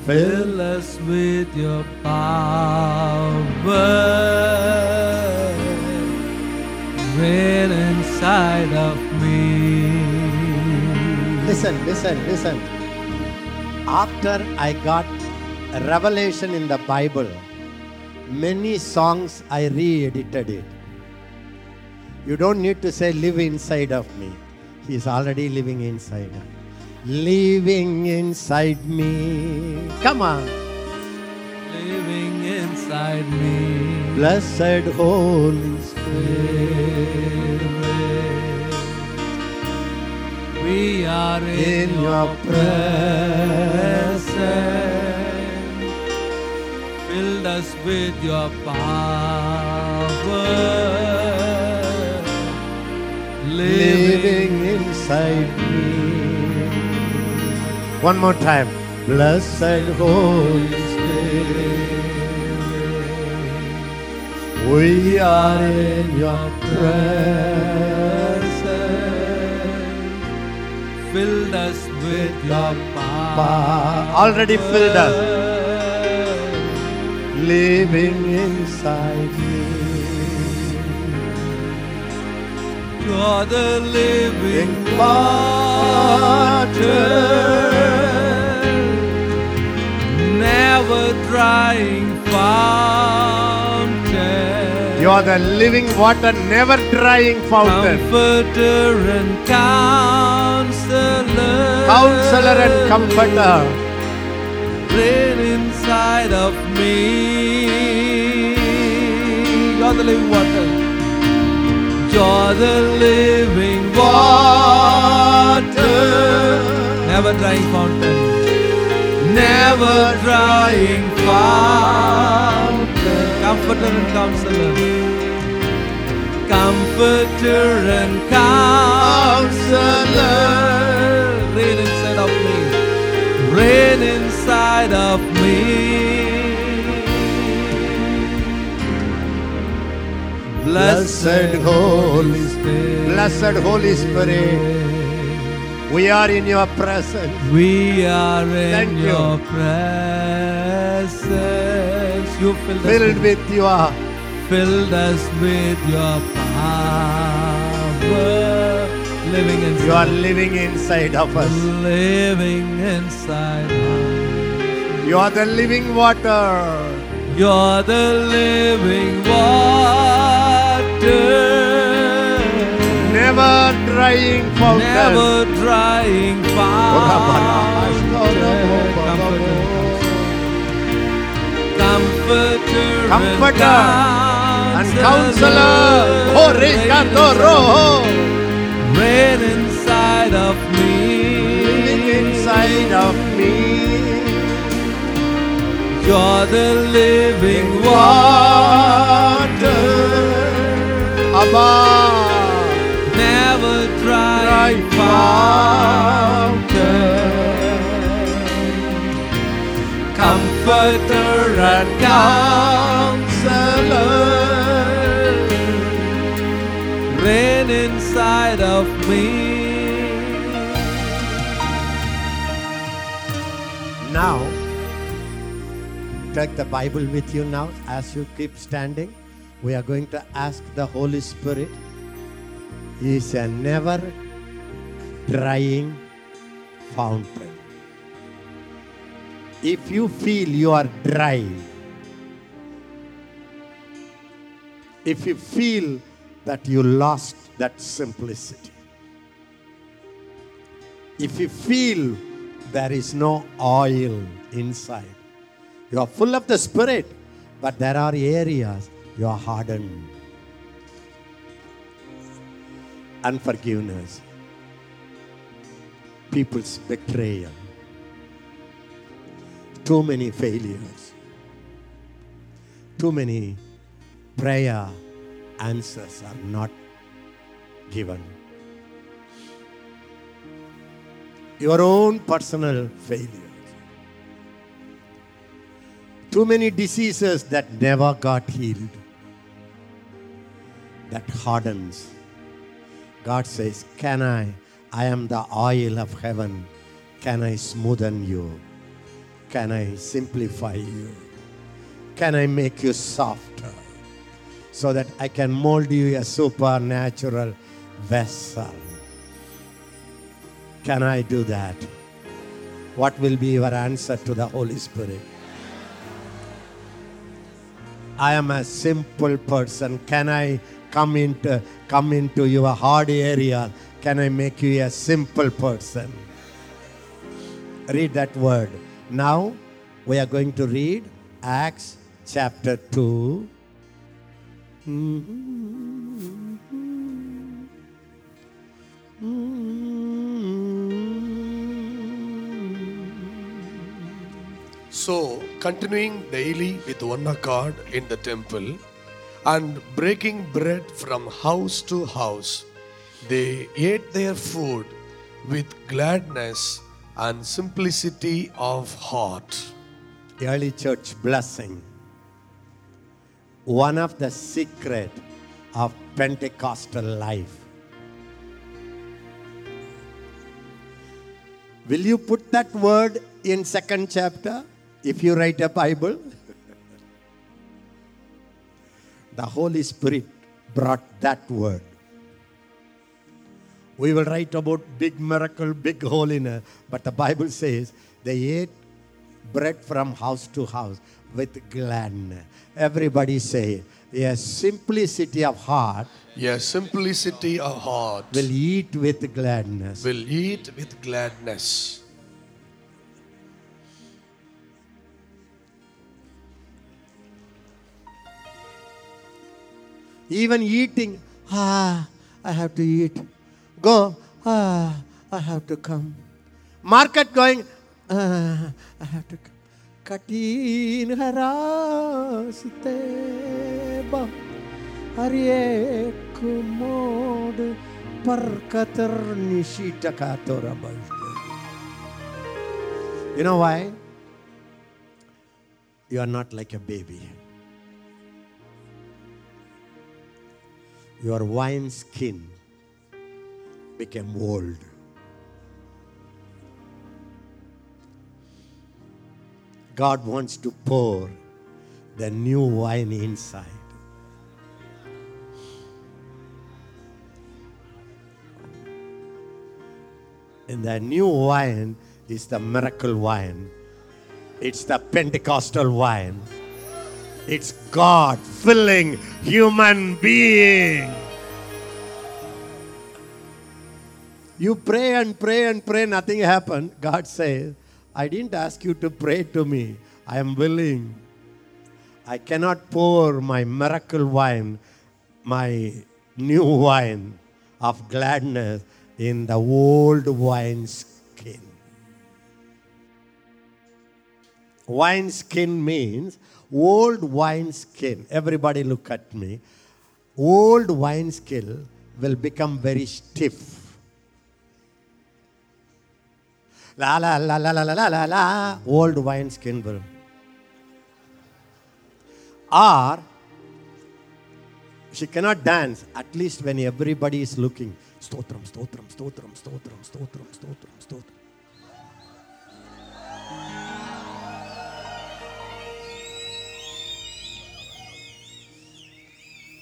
Fill us with your power. Reign inside of me. Listen, listen, listen. After I got revelation in the Bible, many songs I re edited it. You don't need to say, live inside of me. Is already living inside. Living inside me. Come on. Living inside me. Blessed Holy Spirit. We are in, In your presence. Filled us with your power. Living inside me. One more time. Blessed Holy Spirit, we are in your presence. Filled us with your power. Already filled us, living inside You're the living water, never drying fountain. You are the living water, never drying fountain. Comforter and counselor. Counselor and comforter. Reign inside of me. You're the living water. You're the living water. Never drying fountain. Never drying fountain. Comforter and counselor. Comforter and counselor. Reign inside of me. Reign inside of me. Blessed Holy Spirit. Blessed Holy Spirit, we are in your presence. We are in Thank you. your presence. You filled, us Filled with, with your filled us with your power. Living inside. you are living inside of us. living inside us. You are the living water. You're the living water. Never drying fountain. Never drying fountain. Comforter, Comforter and counselor. Oh, Ricardo Rojo. Reign inside of me. Living inside of me. You're the living Water. Abba. never dry Dry fountain. Comforter and counselor, reign inside of me. Now, take the Bible with you now as you keep standing. We are going to ask the Holy Spirit. He is a never drying fountain. If you feel you are dry, if you feel that you lost that simplicity, if you feel there is no oil inside, you are full of the Spirit, but there are areas you are hardened. Unforgiveness, people's betrayal, too many failures, too many prayer answers are not given. Your own personal failures. Too many diseases that never got healed. That hardens. God says, Can I? I am the oil of heaven. Can I smoothen you? Can I simplify you? Can I make you softer? So that I can mold you a supernatural vessel. Can I do that? What will be your answer to the Holy Spirit? I am a simple person. Can I come into come into your hard area? Can I make you a simple person? Read that word. Now we are going to read Acts chapter 2. So, continuing daily with one accord in the temple and breaking bread from house to house, they ate their food with gladness and simplicity of heart. early church blessing. One of the secret of Pentecostal life. Will you put that word in second chapter if you write a Bible? The Holy Spirit brought that word. We will write about big miracle, big holiness, but the Bible says they ate bread from house to house with gladness. Everybody say, a simplicity of heart Yes, simplicity of heart will eat with gladness. will eat with gladness. Even eating, ah, I have to eat. Go, ah, I have to come. Market going, ah, I have to come. Nishita katora You know why? You are not like a baby. Your wine skin became old. God wants to pour the new wine inside. And the new wine is the miracle wine. It's the Pentecostal wine. It's God filling human being. You pray and pray and pray, nothing happened. God says, I didn't ask you to pray to me. I am willing. I cannot pour my miracle wine, my new wine of gladness in the old wine skin. Wine skin means old wine skin. Everybody look at me. Old wine skin will become very stiff. La la la la la la la la. Old wine skin will. Or she cannot dance at least when everybody is looking. Stotram, stotram, stotram, stotram, stotram, stotram, stotram.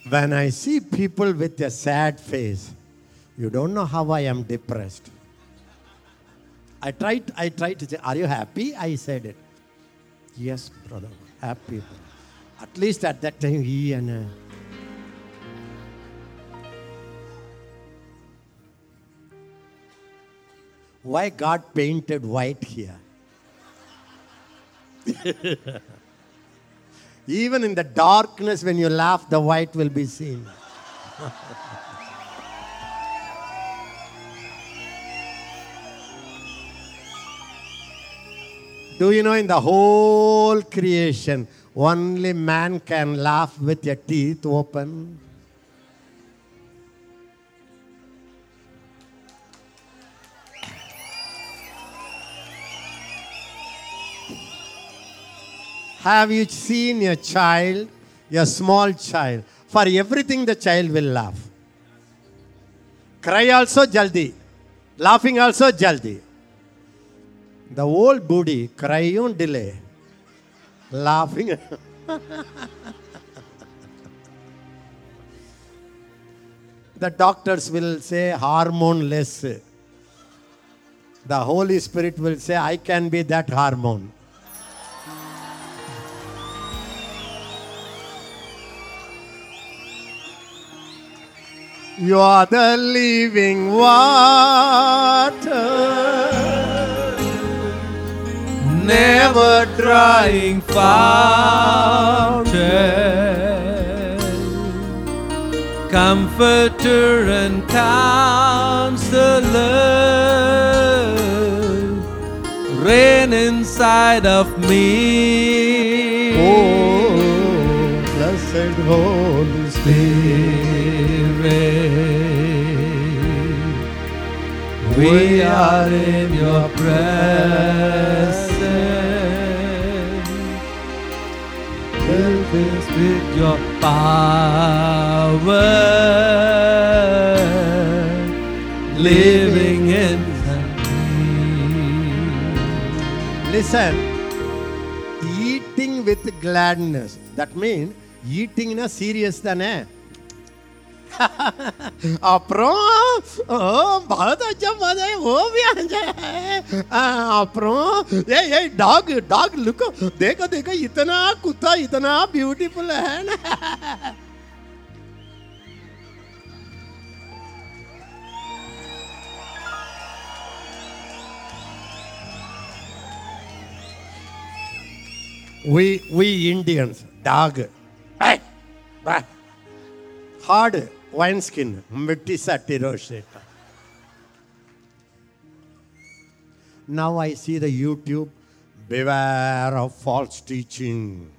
When I see people with a sad face, you don't know how I am depressed. I tried, I tried to say, Are you happy? I said it. Yes, brother, happy. At least at that time, he and. Uh, why God painted white here? Even in the darkness, when you laugh, the white will be seen. Do you know in the whole creation, only man can laugh with your teeth open? Have you seen your child, your small child? For everything, the child will laugh. Cry also jaldi. Laughing also jaldi. The old booty, crying delay. Laughing. the doctors will say hormone less. The Holy Spirit will say, I can be that hormone. You are the living water, never drying fountain, comforter and counselor, rain inside of me. oh blessed Holy Spirit. We are in your presence. Fill this with your power. Living in me. Listen. Eating with gladness. That means eating in a serious than eh? अपरो बहुत अच्छा मज़ा है वो भी अपरो ये ये dog dog look देखो देखो इतना कुत्ता इतना ब्यूटीफुल है ना We we Indians dog, hard. Skin mitti satti roasted. Now I see the YouTube beware of false teaching.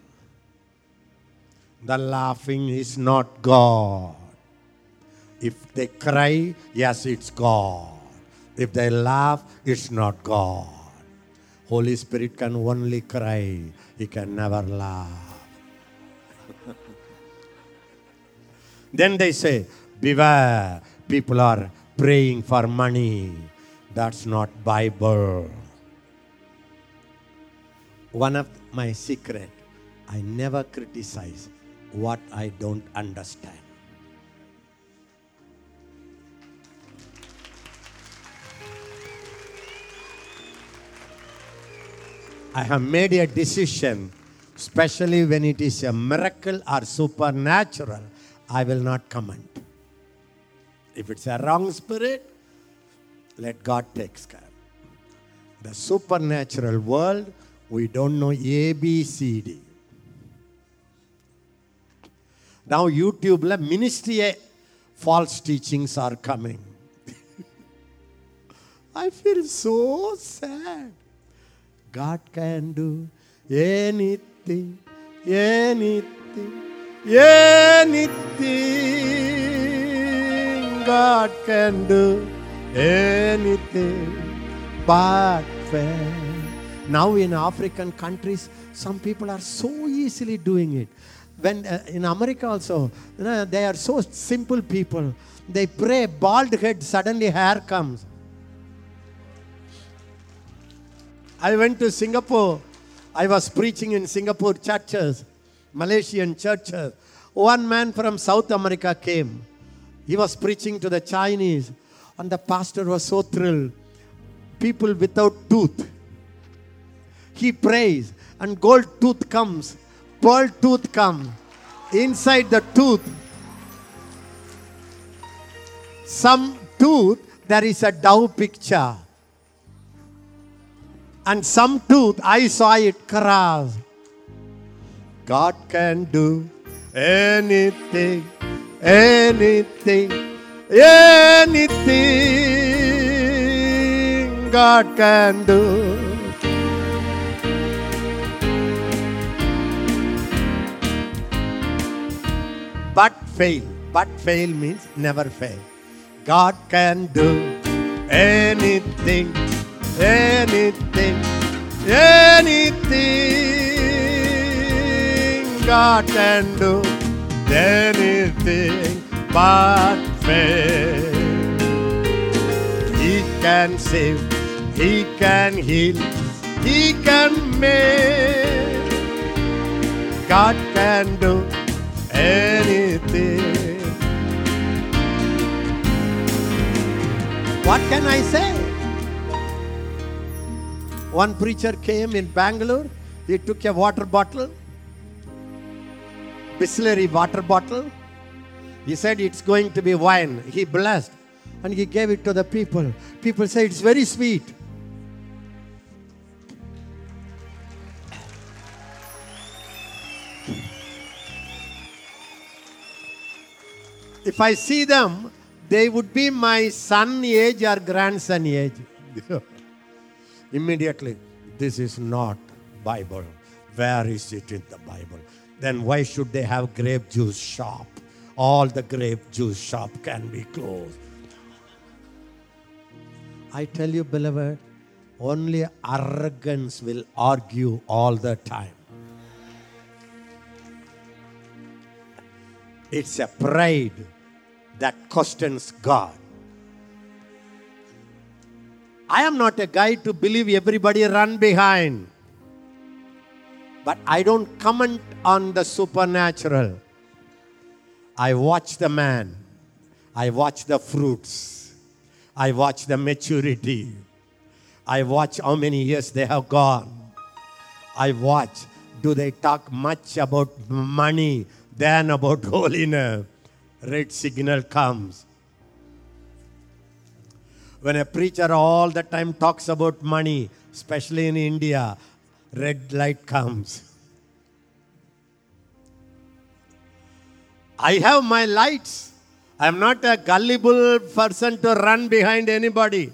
The laughing is not God. If they cry, yes, it's God. If they laugh, it's not God. Holy Spirit can only cry, He can never laugh. Then they say, Beware, people are praying for money. That's not Bible. One of my secret, I never criticize what I don't understand. I have made a decision, especially when it is a miracle or supernatural, I will not comment. If it's a wrong spirit, let God take care. The supernatural world, we don't know A, B, C, D. Now YouTube, la ministry false teachings are coming. I feel so sad. God can do anything, anything, anything. God can do anything but fail. Now in African countries, some people are so easily doing it. When uh, in America also, you know, they are so simple people. They pray, bald head, suddenly hair comes. I went to Singapore. I was preaching in Singapore churches, Malaysian churches. One man from South America came. He was preaching to the Chinese, and the pastor was so thrilled. People without tooth. He prays, and gold tooth comes, pearl tooth comes. Inside the tooth, some tooth, there is a dove picture. And some tooth, I saw it cross. God can do anything, anything, anything God can do. But fail. But fail means never fail. God can do anything, anything, anything. God can do anything but fail. He can save, He can heal, He can make. God can do anything. What can I say? One preacher came in Bangalore. He took a water bottle, Bisleri water bottle. He said it's going to be wine. He blessed and he gave it to the people. People say it's very sweet. If I see them, they would be my son age or grandson age. Immediately, this is not Bible. Where is it in the Bible? Then why should they have grape juice shop? All the grape juice shop can be closed. I tell you, beloved, only arrogance will argue all the time. It's a pride that questions God. I am not a guy to believe everybody run behind. But I don't comment on the supernatural. I watch the man. I watch the fruits. I watch the maturity. I watch how many years they have gone. I watch do they talk much about money than about holiness? Red signal comes. When a preacher all the time talks about money, especially in India, red light comes. I have my lights. I am not a gullible person to run behind anybody.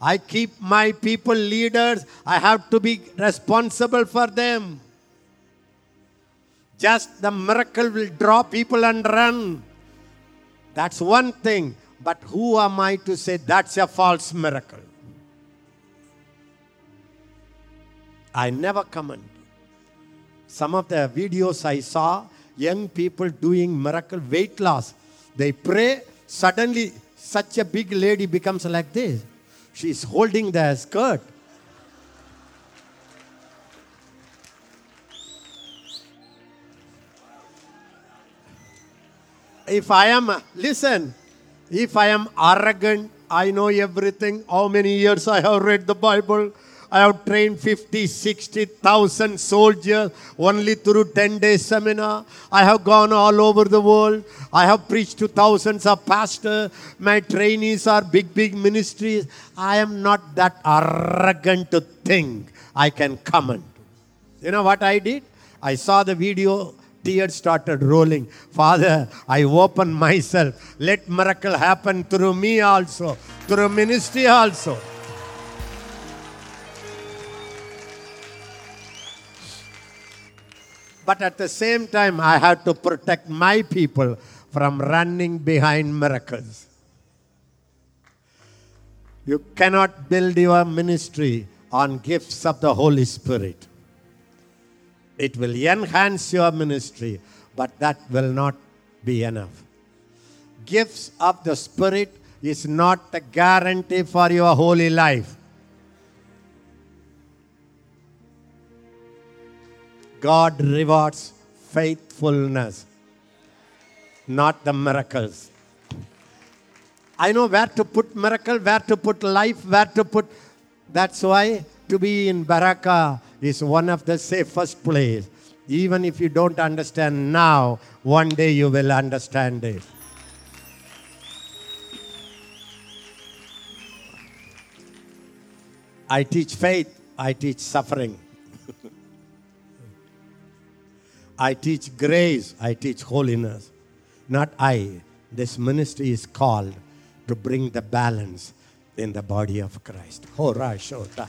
I keep my people leaders. I have to be responsible for them. Just the miracle will draw people and run. That's one thing. But who am I to say that's a false miracle? I never comment. Some of the videos I saw, young people doing miracle weight loss. They pray, suddenly such a big lady becomes like this. She's holding the skirt. If I am, listen, if I am arrogant, I know everything. How many years I have read the Bible? I have trained 50, 60,000 soldiers only through 10 days seminar. I have gone all over the world. I have preached to thousands of pastors. My trainees are big, big ministries. I am not that arrogant to think I can comment. You know what I did? I saw the video, tears started rolling. Father, I open myself. Let miracle happen through me also, through ministry also. But at the same time, I have to protect my people from running behind miracles. You cannot build your ministry on gifts of the Holy Spirit. It will enhance your ministry, but that will not be enough. Gifts of the Spirit is not the guarantee for your holy life. God rewards faithfulness. not the miracles. I know where to put miracle, where to put life, where to put. That's why to be in Baraka is one of the safest place. Even if you don't understand now, one day you will understand it. I teach faith, I teach suffering. I teach grace, I teach holiness. Not I. This ministry is called to bring the balance in the body of Christ. Oh, Horashota.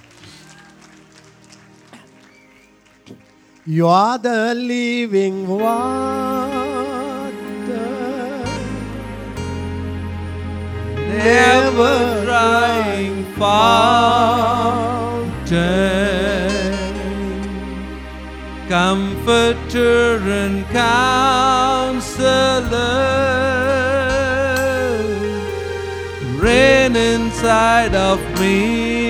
You are the living water. never drying fountain, comforter and counselor, reign inside of me.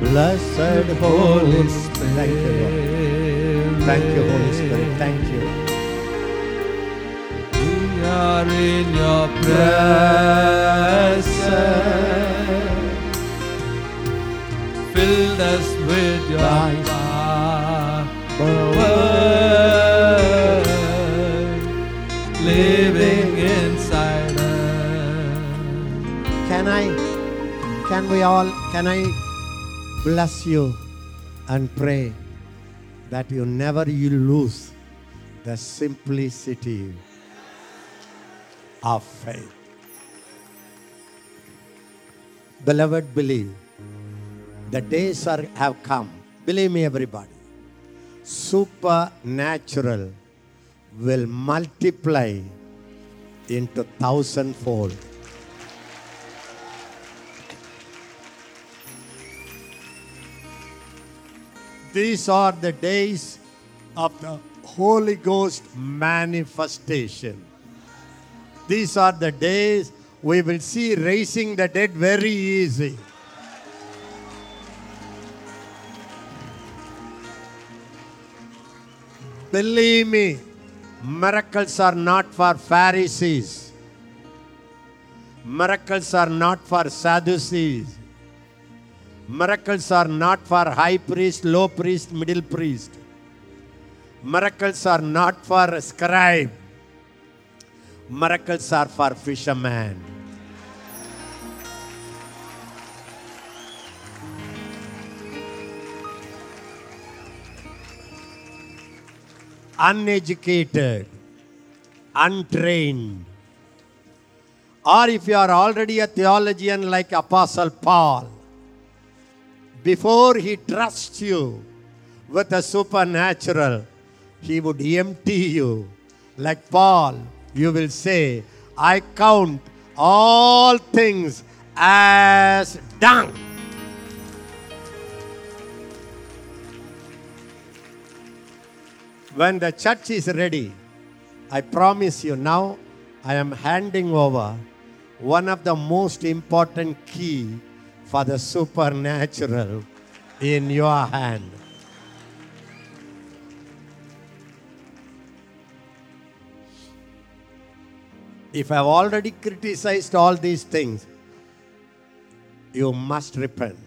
Blessed Holy Spirit. Thank you, Lord. Thank you, Holy Spirit. Thank you. We are in your presence. Filled us with your power. Oh. Living inside us. Can I, can we all, can I bless you and pray that you never you lose the simplicity of faith. Beloved, believe the days are have come. Believe me, everybody. Supernatural will multiply into thousandfold. These are the days of the Holy Ghost manifestation. These are the days we will see raising the dead very easy. Believe me, miracles are not for Pharisees. Miracles are not for Sadducees. Miracles are not for high priest, low priest, middle priest. Miracles are not for scribe. Miracles are for fishermen. Uneducated, untrained, or if you are already a theologian like Apostle Paul, before he trusts you with the supernatural, he would empty you. Like Paul, you will say, I count all things as dung. When the church is ready, I promise you now, I am handing over one of the most important key for the supernatural in your hand. If I've already criticized all these things, you must repent.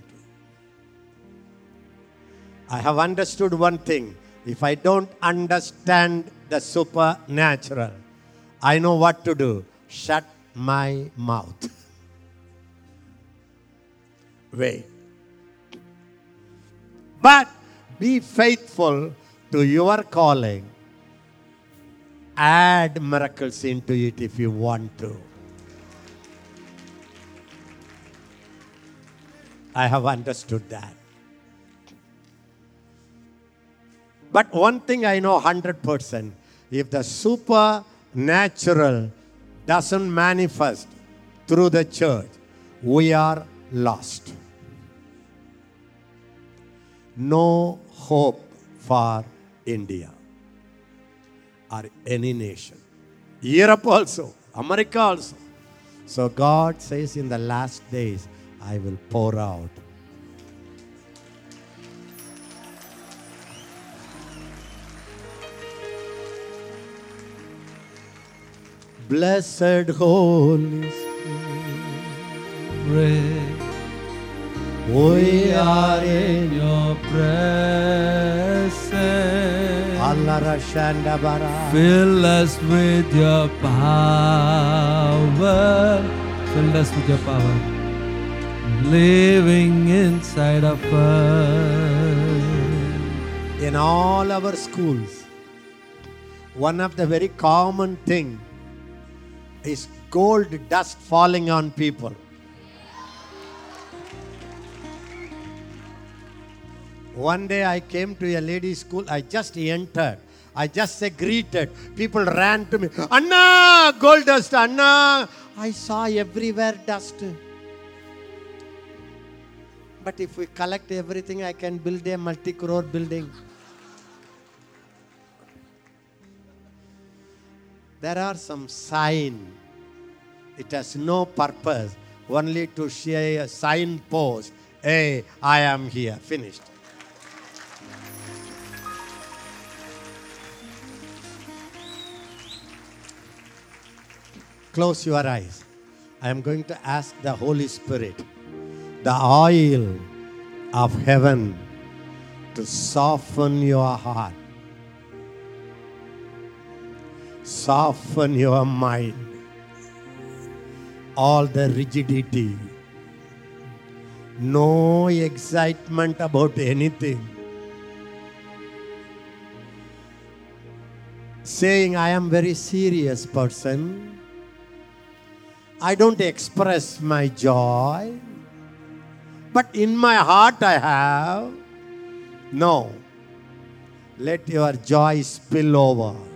I have understood one thing. If I don't understand the supernatural, I know what to do. Shut my mouth. Wait. But be faithful to your calling. Add miracles into it if you want to. I have understood that. But one thing I know 100% if the supernatural doesn't manifest through the church, we are lost. No hope for India or any nation. Europe also, America also. So God says in the last days, I will pour out. Blessed Holy Spirit, we are in your presence. Fill us with your power. Fill us with your power. Living inside of us. In all our schools, one of the very common thing is gold dust falling on people. One day I came to a ladies' school, I just entered. I just say greeted. People ran to me. Anna, gold dust, Anna. I saw everywhere dust. But if we collect everything, I can build a multi-crore building. There are some sign. It has no purpose, only to share a sign signpost. Hey, I am here. Finished. Close your eyes. I am going to ask the Holy Spirit, the oil of heaven, to soften your heart, soften your mind, all the rigidity, no excitement about anything. Saying, I am very serious person. I don't express my joy, but in my heart I have. No. Let your joy spill over.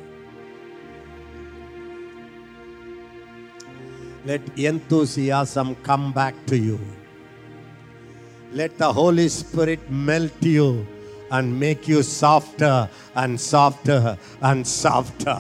Let enthusiasm come back to you. Let the Holy Spirit melt you and make you softer and softer and softer.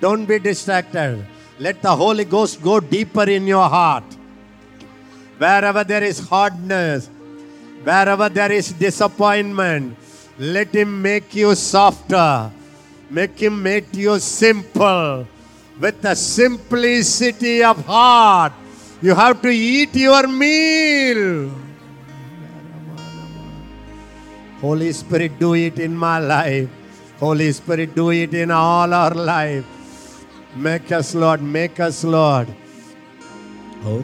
Don't be distracted. Let the Holy Ghost go deeper in your heart. Wherever there is hardness, wherever there is disappointment, let Him make you softer. Make Him make you simple. With the simplicity of heart, you have to eat your meal. Holy Spirit, do it in my life. Holy Spirit, do it in all our life. Make us, Lord, make us, Lord. Oh,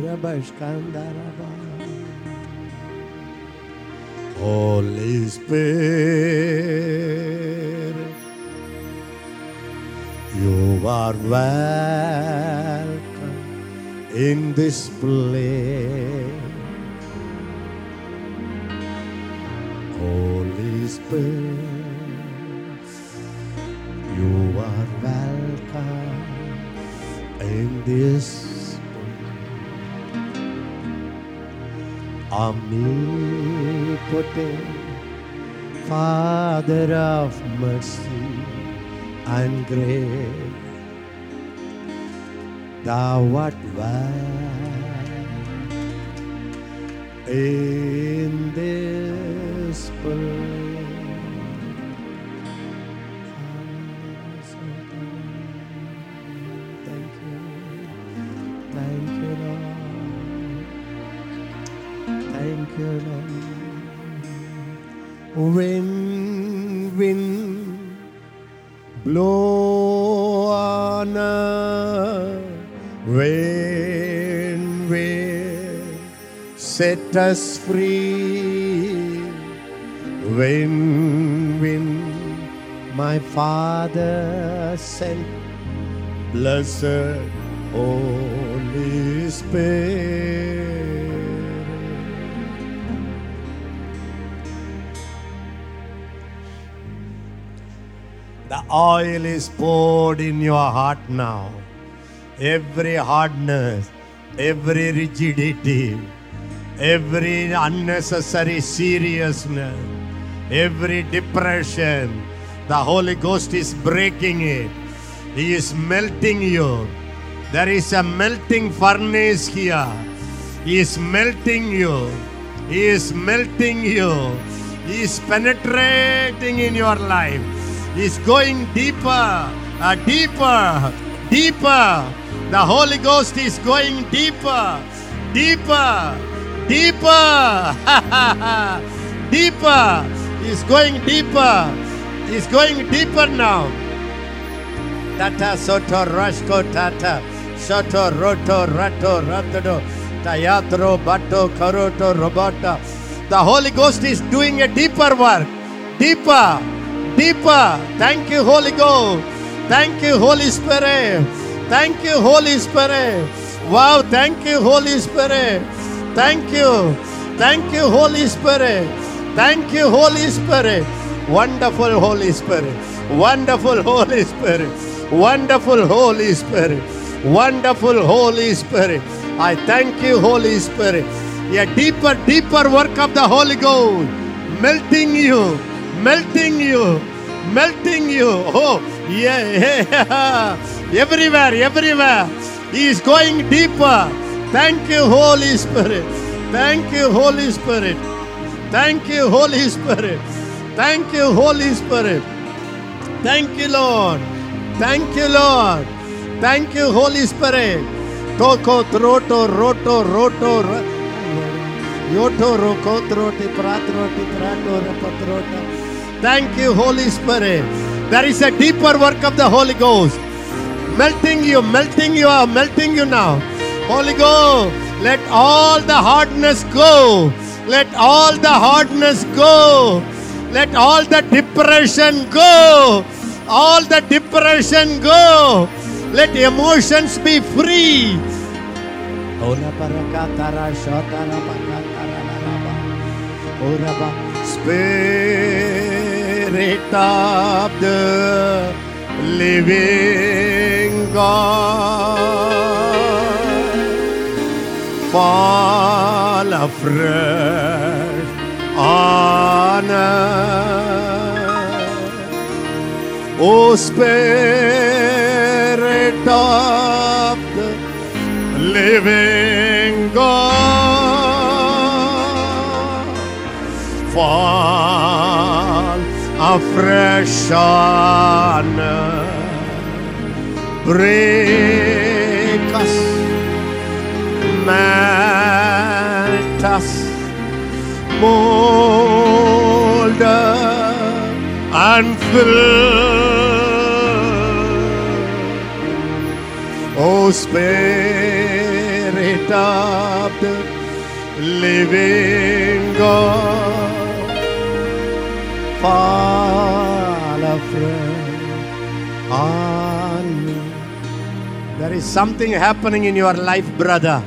Holy Spirit, you are welcome in this place. Holy Spirit, this omnipotent Father of mercy and grace. Thou art well in this place. Lord. Wind, wind, blow on. Wind, wind, set us free. Wind, wind, my Father sent Blessed Holy Spirit. Oil is poured in your heart now. Every hardness, every rigidity, every unnecessary seriousness, Every depression, the Holy Ghost is breaking it. He is melting you. There is a melting furnace here. He is melting you. He is melting you. He is penetrating in your life. Is going deeper, uh, deeper, deeper. The Holy Ghost is going deeper, deeper, deeper, deeper. Is going deeper. Is going deeper now. Tata soto rashko tata soto roto rato ratodo tayatro bato karoto robota. The Holy Ghost is doing a deeper work. Deeper, deeper. Thank you, Holy Ghost. Thank you, Holy Spirit. Thank you, Holy Spirit. Wow, thank you, Holy Spirit. Thank you. Thank you, Holy Spirit. Thank you, Holy Spirit. Wonderful Holy Spirit. Wonderful Holy Spirit. Wonderful Holy Spirit. Wonderful Holy Spirit. I thank you, Holy Spirit. A deeper, deeper work of the Holy Ghost. Melting you, melting you, melting you. Oh, yeah, yeah. Everywhere, everywhere. He is going deeper. Thank you, Holy Spirit. Thank you, Holy Spirit. Thank you, Holy Spirit. Thank you, Holy Spirit. Thank you, Lord. Thank you, Lord. Thank you, Holy Spirit. Toko troto roto roto yoto roko troti pratro ti prato rapatrota. Thank you, Holy Spirit. There is a deeper work of the Holy Ghost. Melting you, melting you are melting you now. Holy Ghost, let all the hardness go. Let all the hardness go. Let all the depression go. All the depression go. Let emotions be free. Ola Spirit of the living God, fall afresh on us. O Spirit of the living God, fall afresh on. Break us, melt us, mold and fill. O Spirit of the living God, fall on. There is something happening in your life, brother.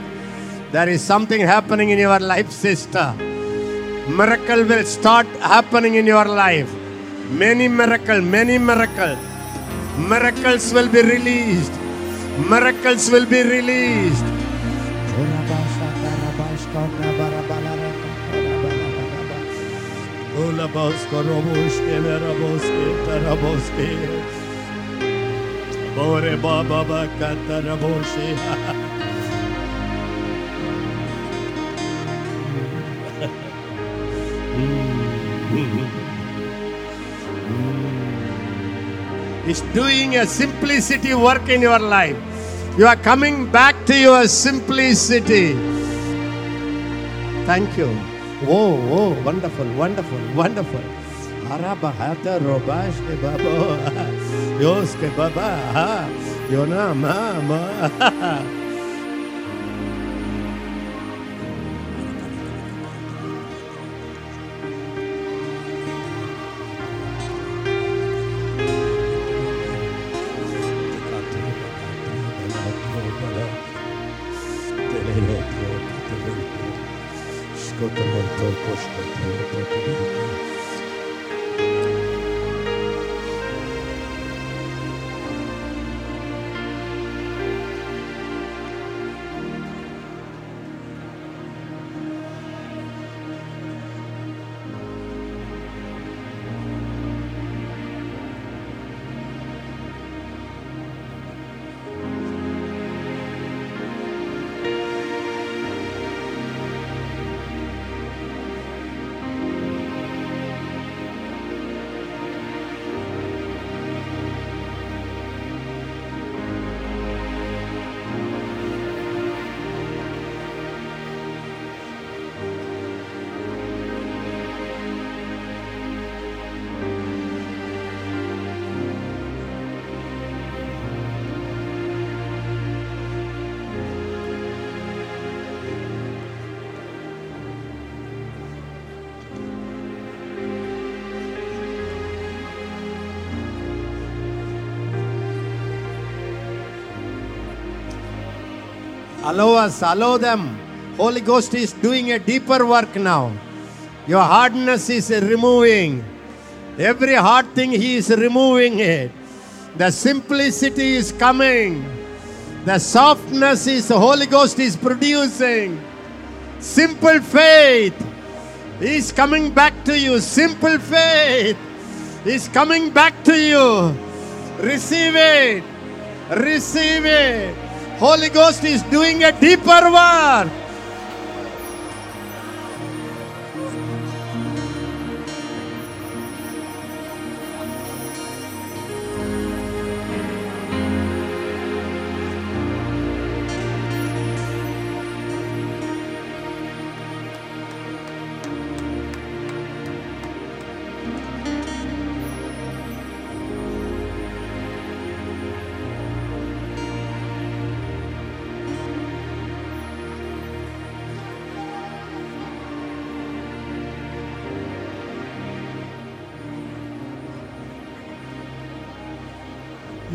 There is something happening in your life, sister. Miracle will start happening in your life. Many miracle, many miracle. Miracles will be released. Miracles will be released. Bore baba taraboshe. It's doing a simplicity work in your life. You are coming back to your simplicity. Thank you. Oh, oh, wonderful, wonderful, wonderful. Araba hata robash babo. Yos ke baba. ha. Allow us, allow them. Holy Ghost is doing a deeper work now. Your hardness is removing. Every hard thing He is removing it. The simplicity is coming. The softness is the Holy Ghost is producing. Simple faith is coming back to you. Simple faith is coming back to you. Receive it. Receive it. Holy Ghost is doing a deeper work.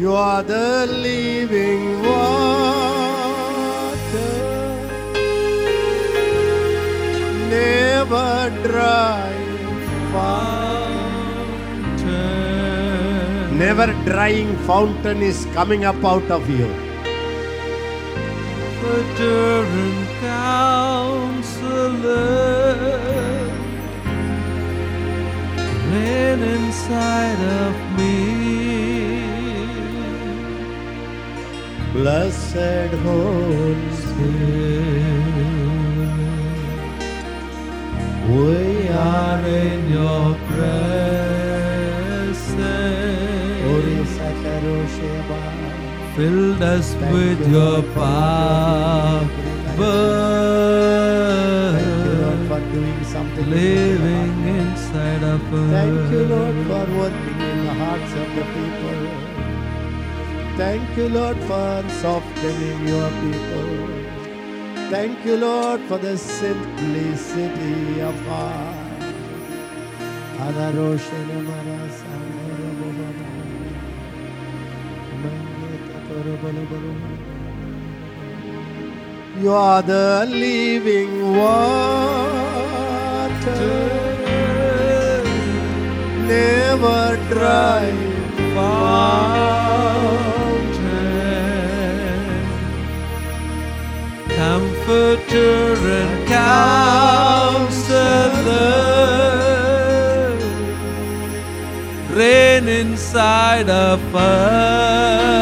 You are the living water, never dry, Fountain. never drying fountain is coming up out of you. Comforter and counselor inside of me. Blessed Holy We are in your presence. Filled us with your power. For doing something. Living inside of us. Thank you, Lord, for working in the hearts of the people. Thank you, Lord, for softening your people. Thank you, Lord, for the simplicity of heart. You are the living water, never dry fountain, comforter and counselor, reign inside of us.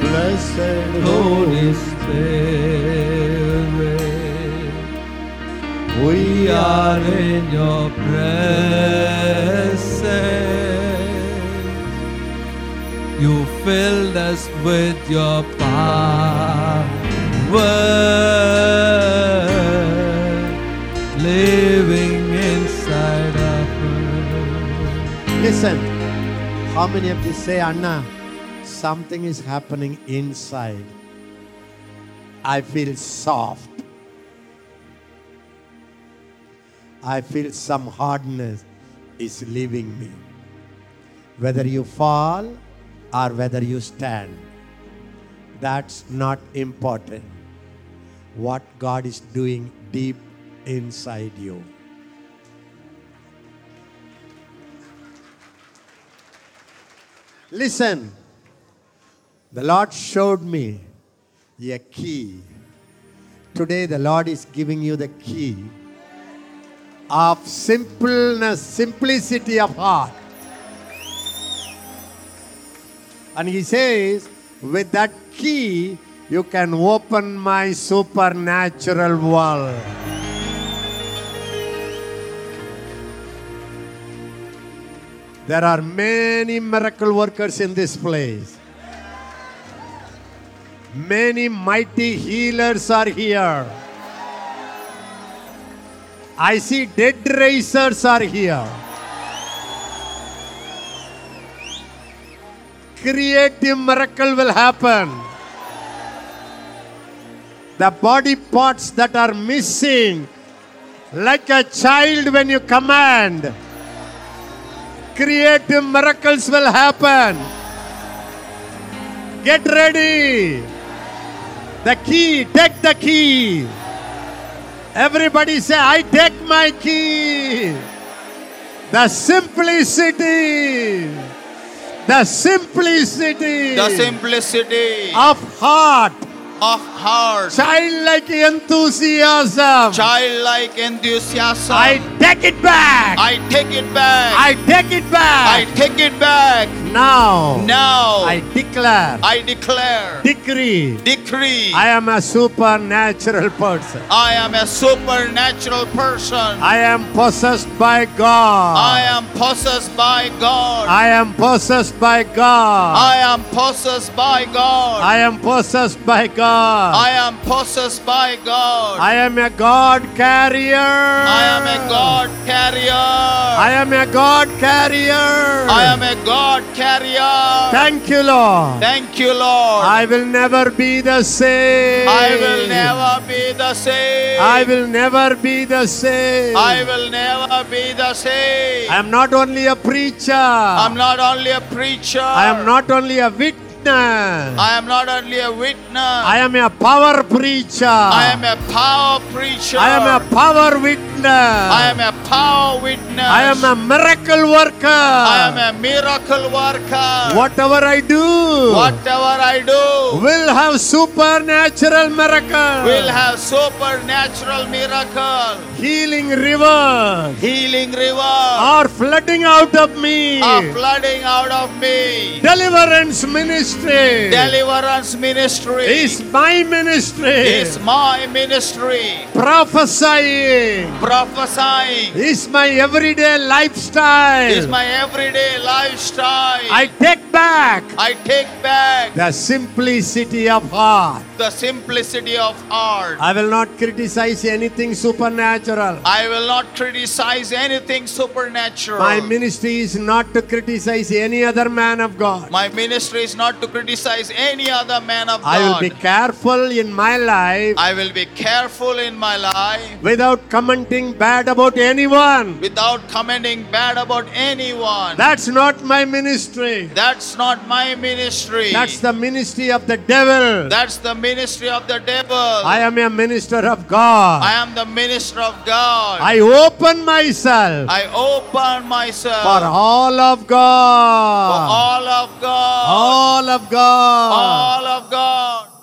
Blessed Holy Spirit, we are in your presence. You filled us with your power, living inside of us. Listen, how many of you say, Anna, something is happening inside? I feel soft. I feel some hardness is leaving me. Whether you fall or whether you stand, that's not important. What God is doing deep inside you. Listen, the Lord showed me a key. Today, the Lord is giving you the key of simpleness, simplicity of heart. And He says, with that key, you can open my supernatural world. There are many miracle workers in this place. Many mighty healers are here. I see dead raisers are here. Creative miracle will happen. The body parts that are missing, like a child when you command, creative miracles will happen. Get ready. The key, take the key. Everybody say, I take my key. The simplicity, the simplicity The simplicity of heart, of heart, childlike enthusiasm. childlike enthusiasm. I take it back. I take it back. I take it back. I take it back. Now, Now I declare, I declare, decree, decree, I am a supernatural person. I am a supernatural person. I am possessed by God. I am possessed by God. I am possessed by God. I am possessed by God. I am possessed by God. I am possessed by God. I am a God carrier. I am a God carrier. I am a God carrier. I am a God carrier. Thank you, Lord. Thank you, Lord. I will never be the same. I will never be the same. I will never be the same. I will never be the same. I am not only a preacher. I'm not only a preacher. I am not only a witness. I am not only a witness. I am a power preacher. I am a power preacher. I am a power witness. I am a power witness. I am a miracle worker. I am a miracle worker. Whatever I do Whatever I do will have supernatural miracle. will have supernatural miracle. healing river Healing river are flooding out of me. are flooding out of me. Deliverance ministry Deliverance ministry is my ministry. is my ministry. Prophesying Prophesying is my everyday lifestyle. is my everyday lifestyle. I take back I take back the simplicity of heart. the simplicity of heart. I will not criticize anything supernatural. I will not criticize anything supernatural. My ministry is not to criticize any other man of God. My ministry is not to criticize any other man of God. I will be careful in my life I will be careful in my life without commenting bad about anyone. without commenting bad about anyone. That's not my ministry. That's not my ministry. That's the ministry of the devil. That's the ministry of the devil. I am a minister of God. I am the minister of God. I open myself I open myself for all of God. for all of God. All of God. All of God.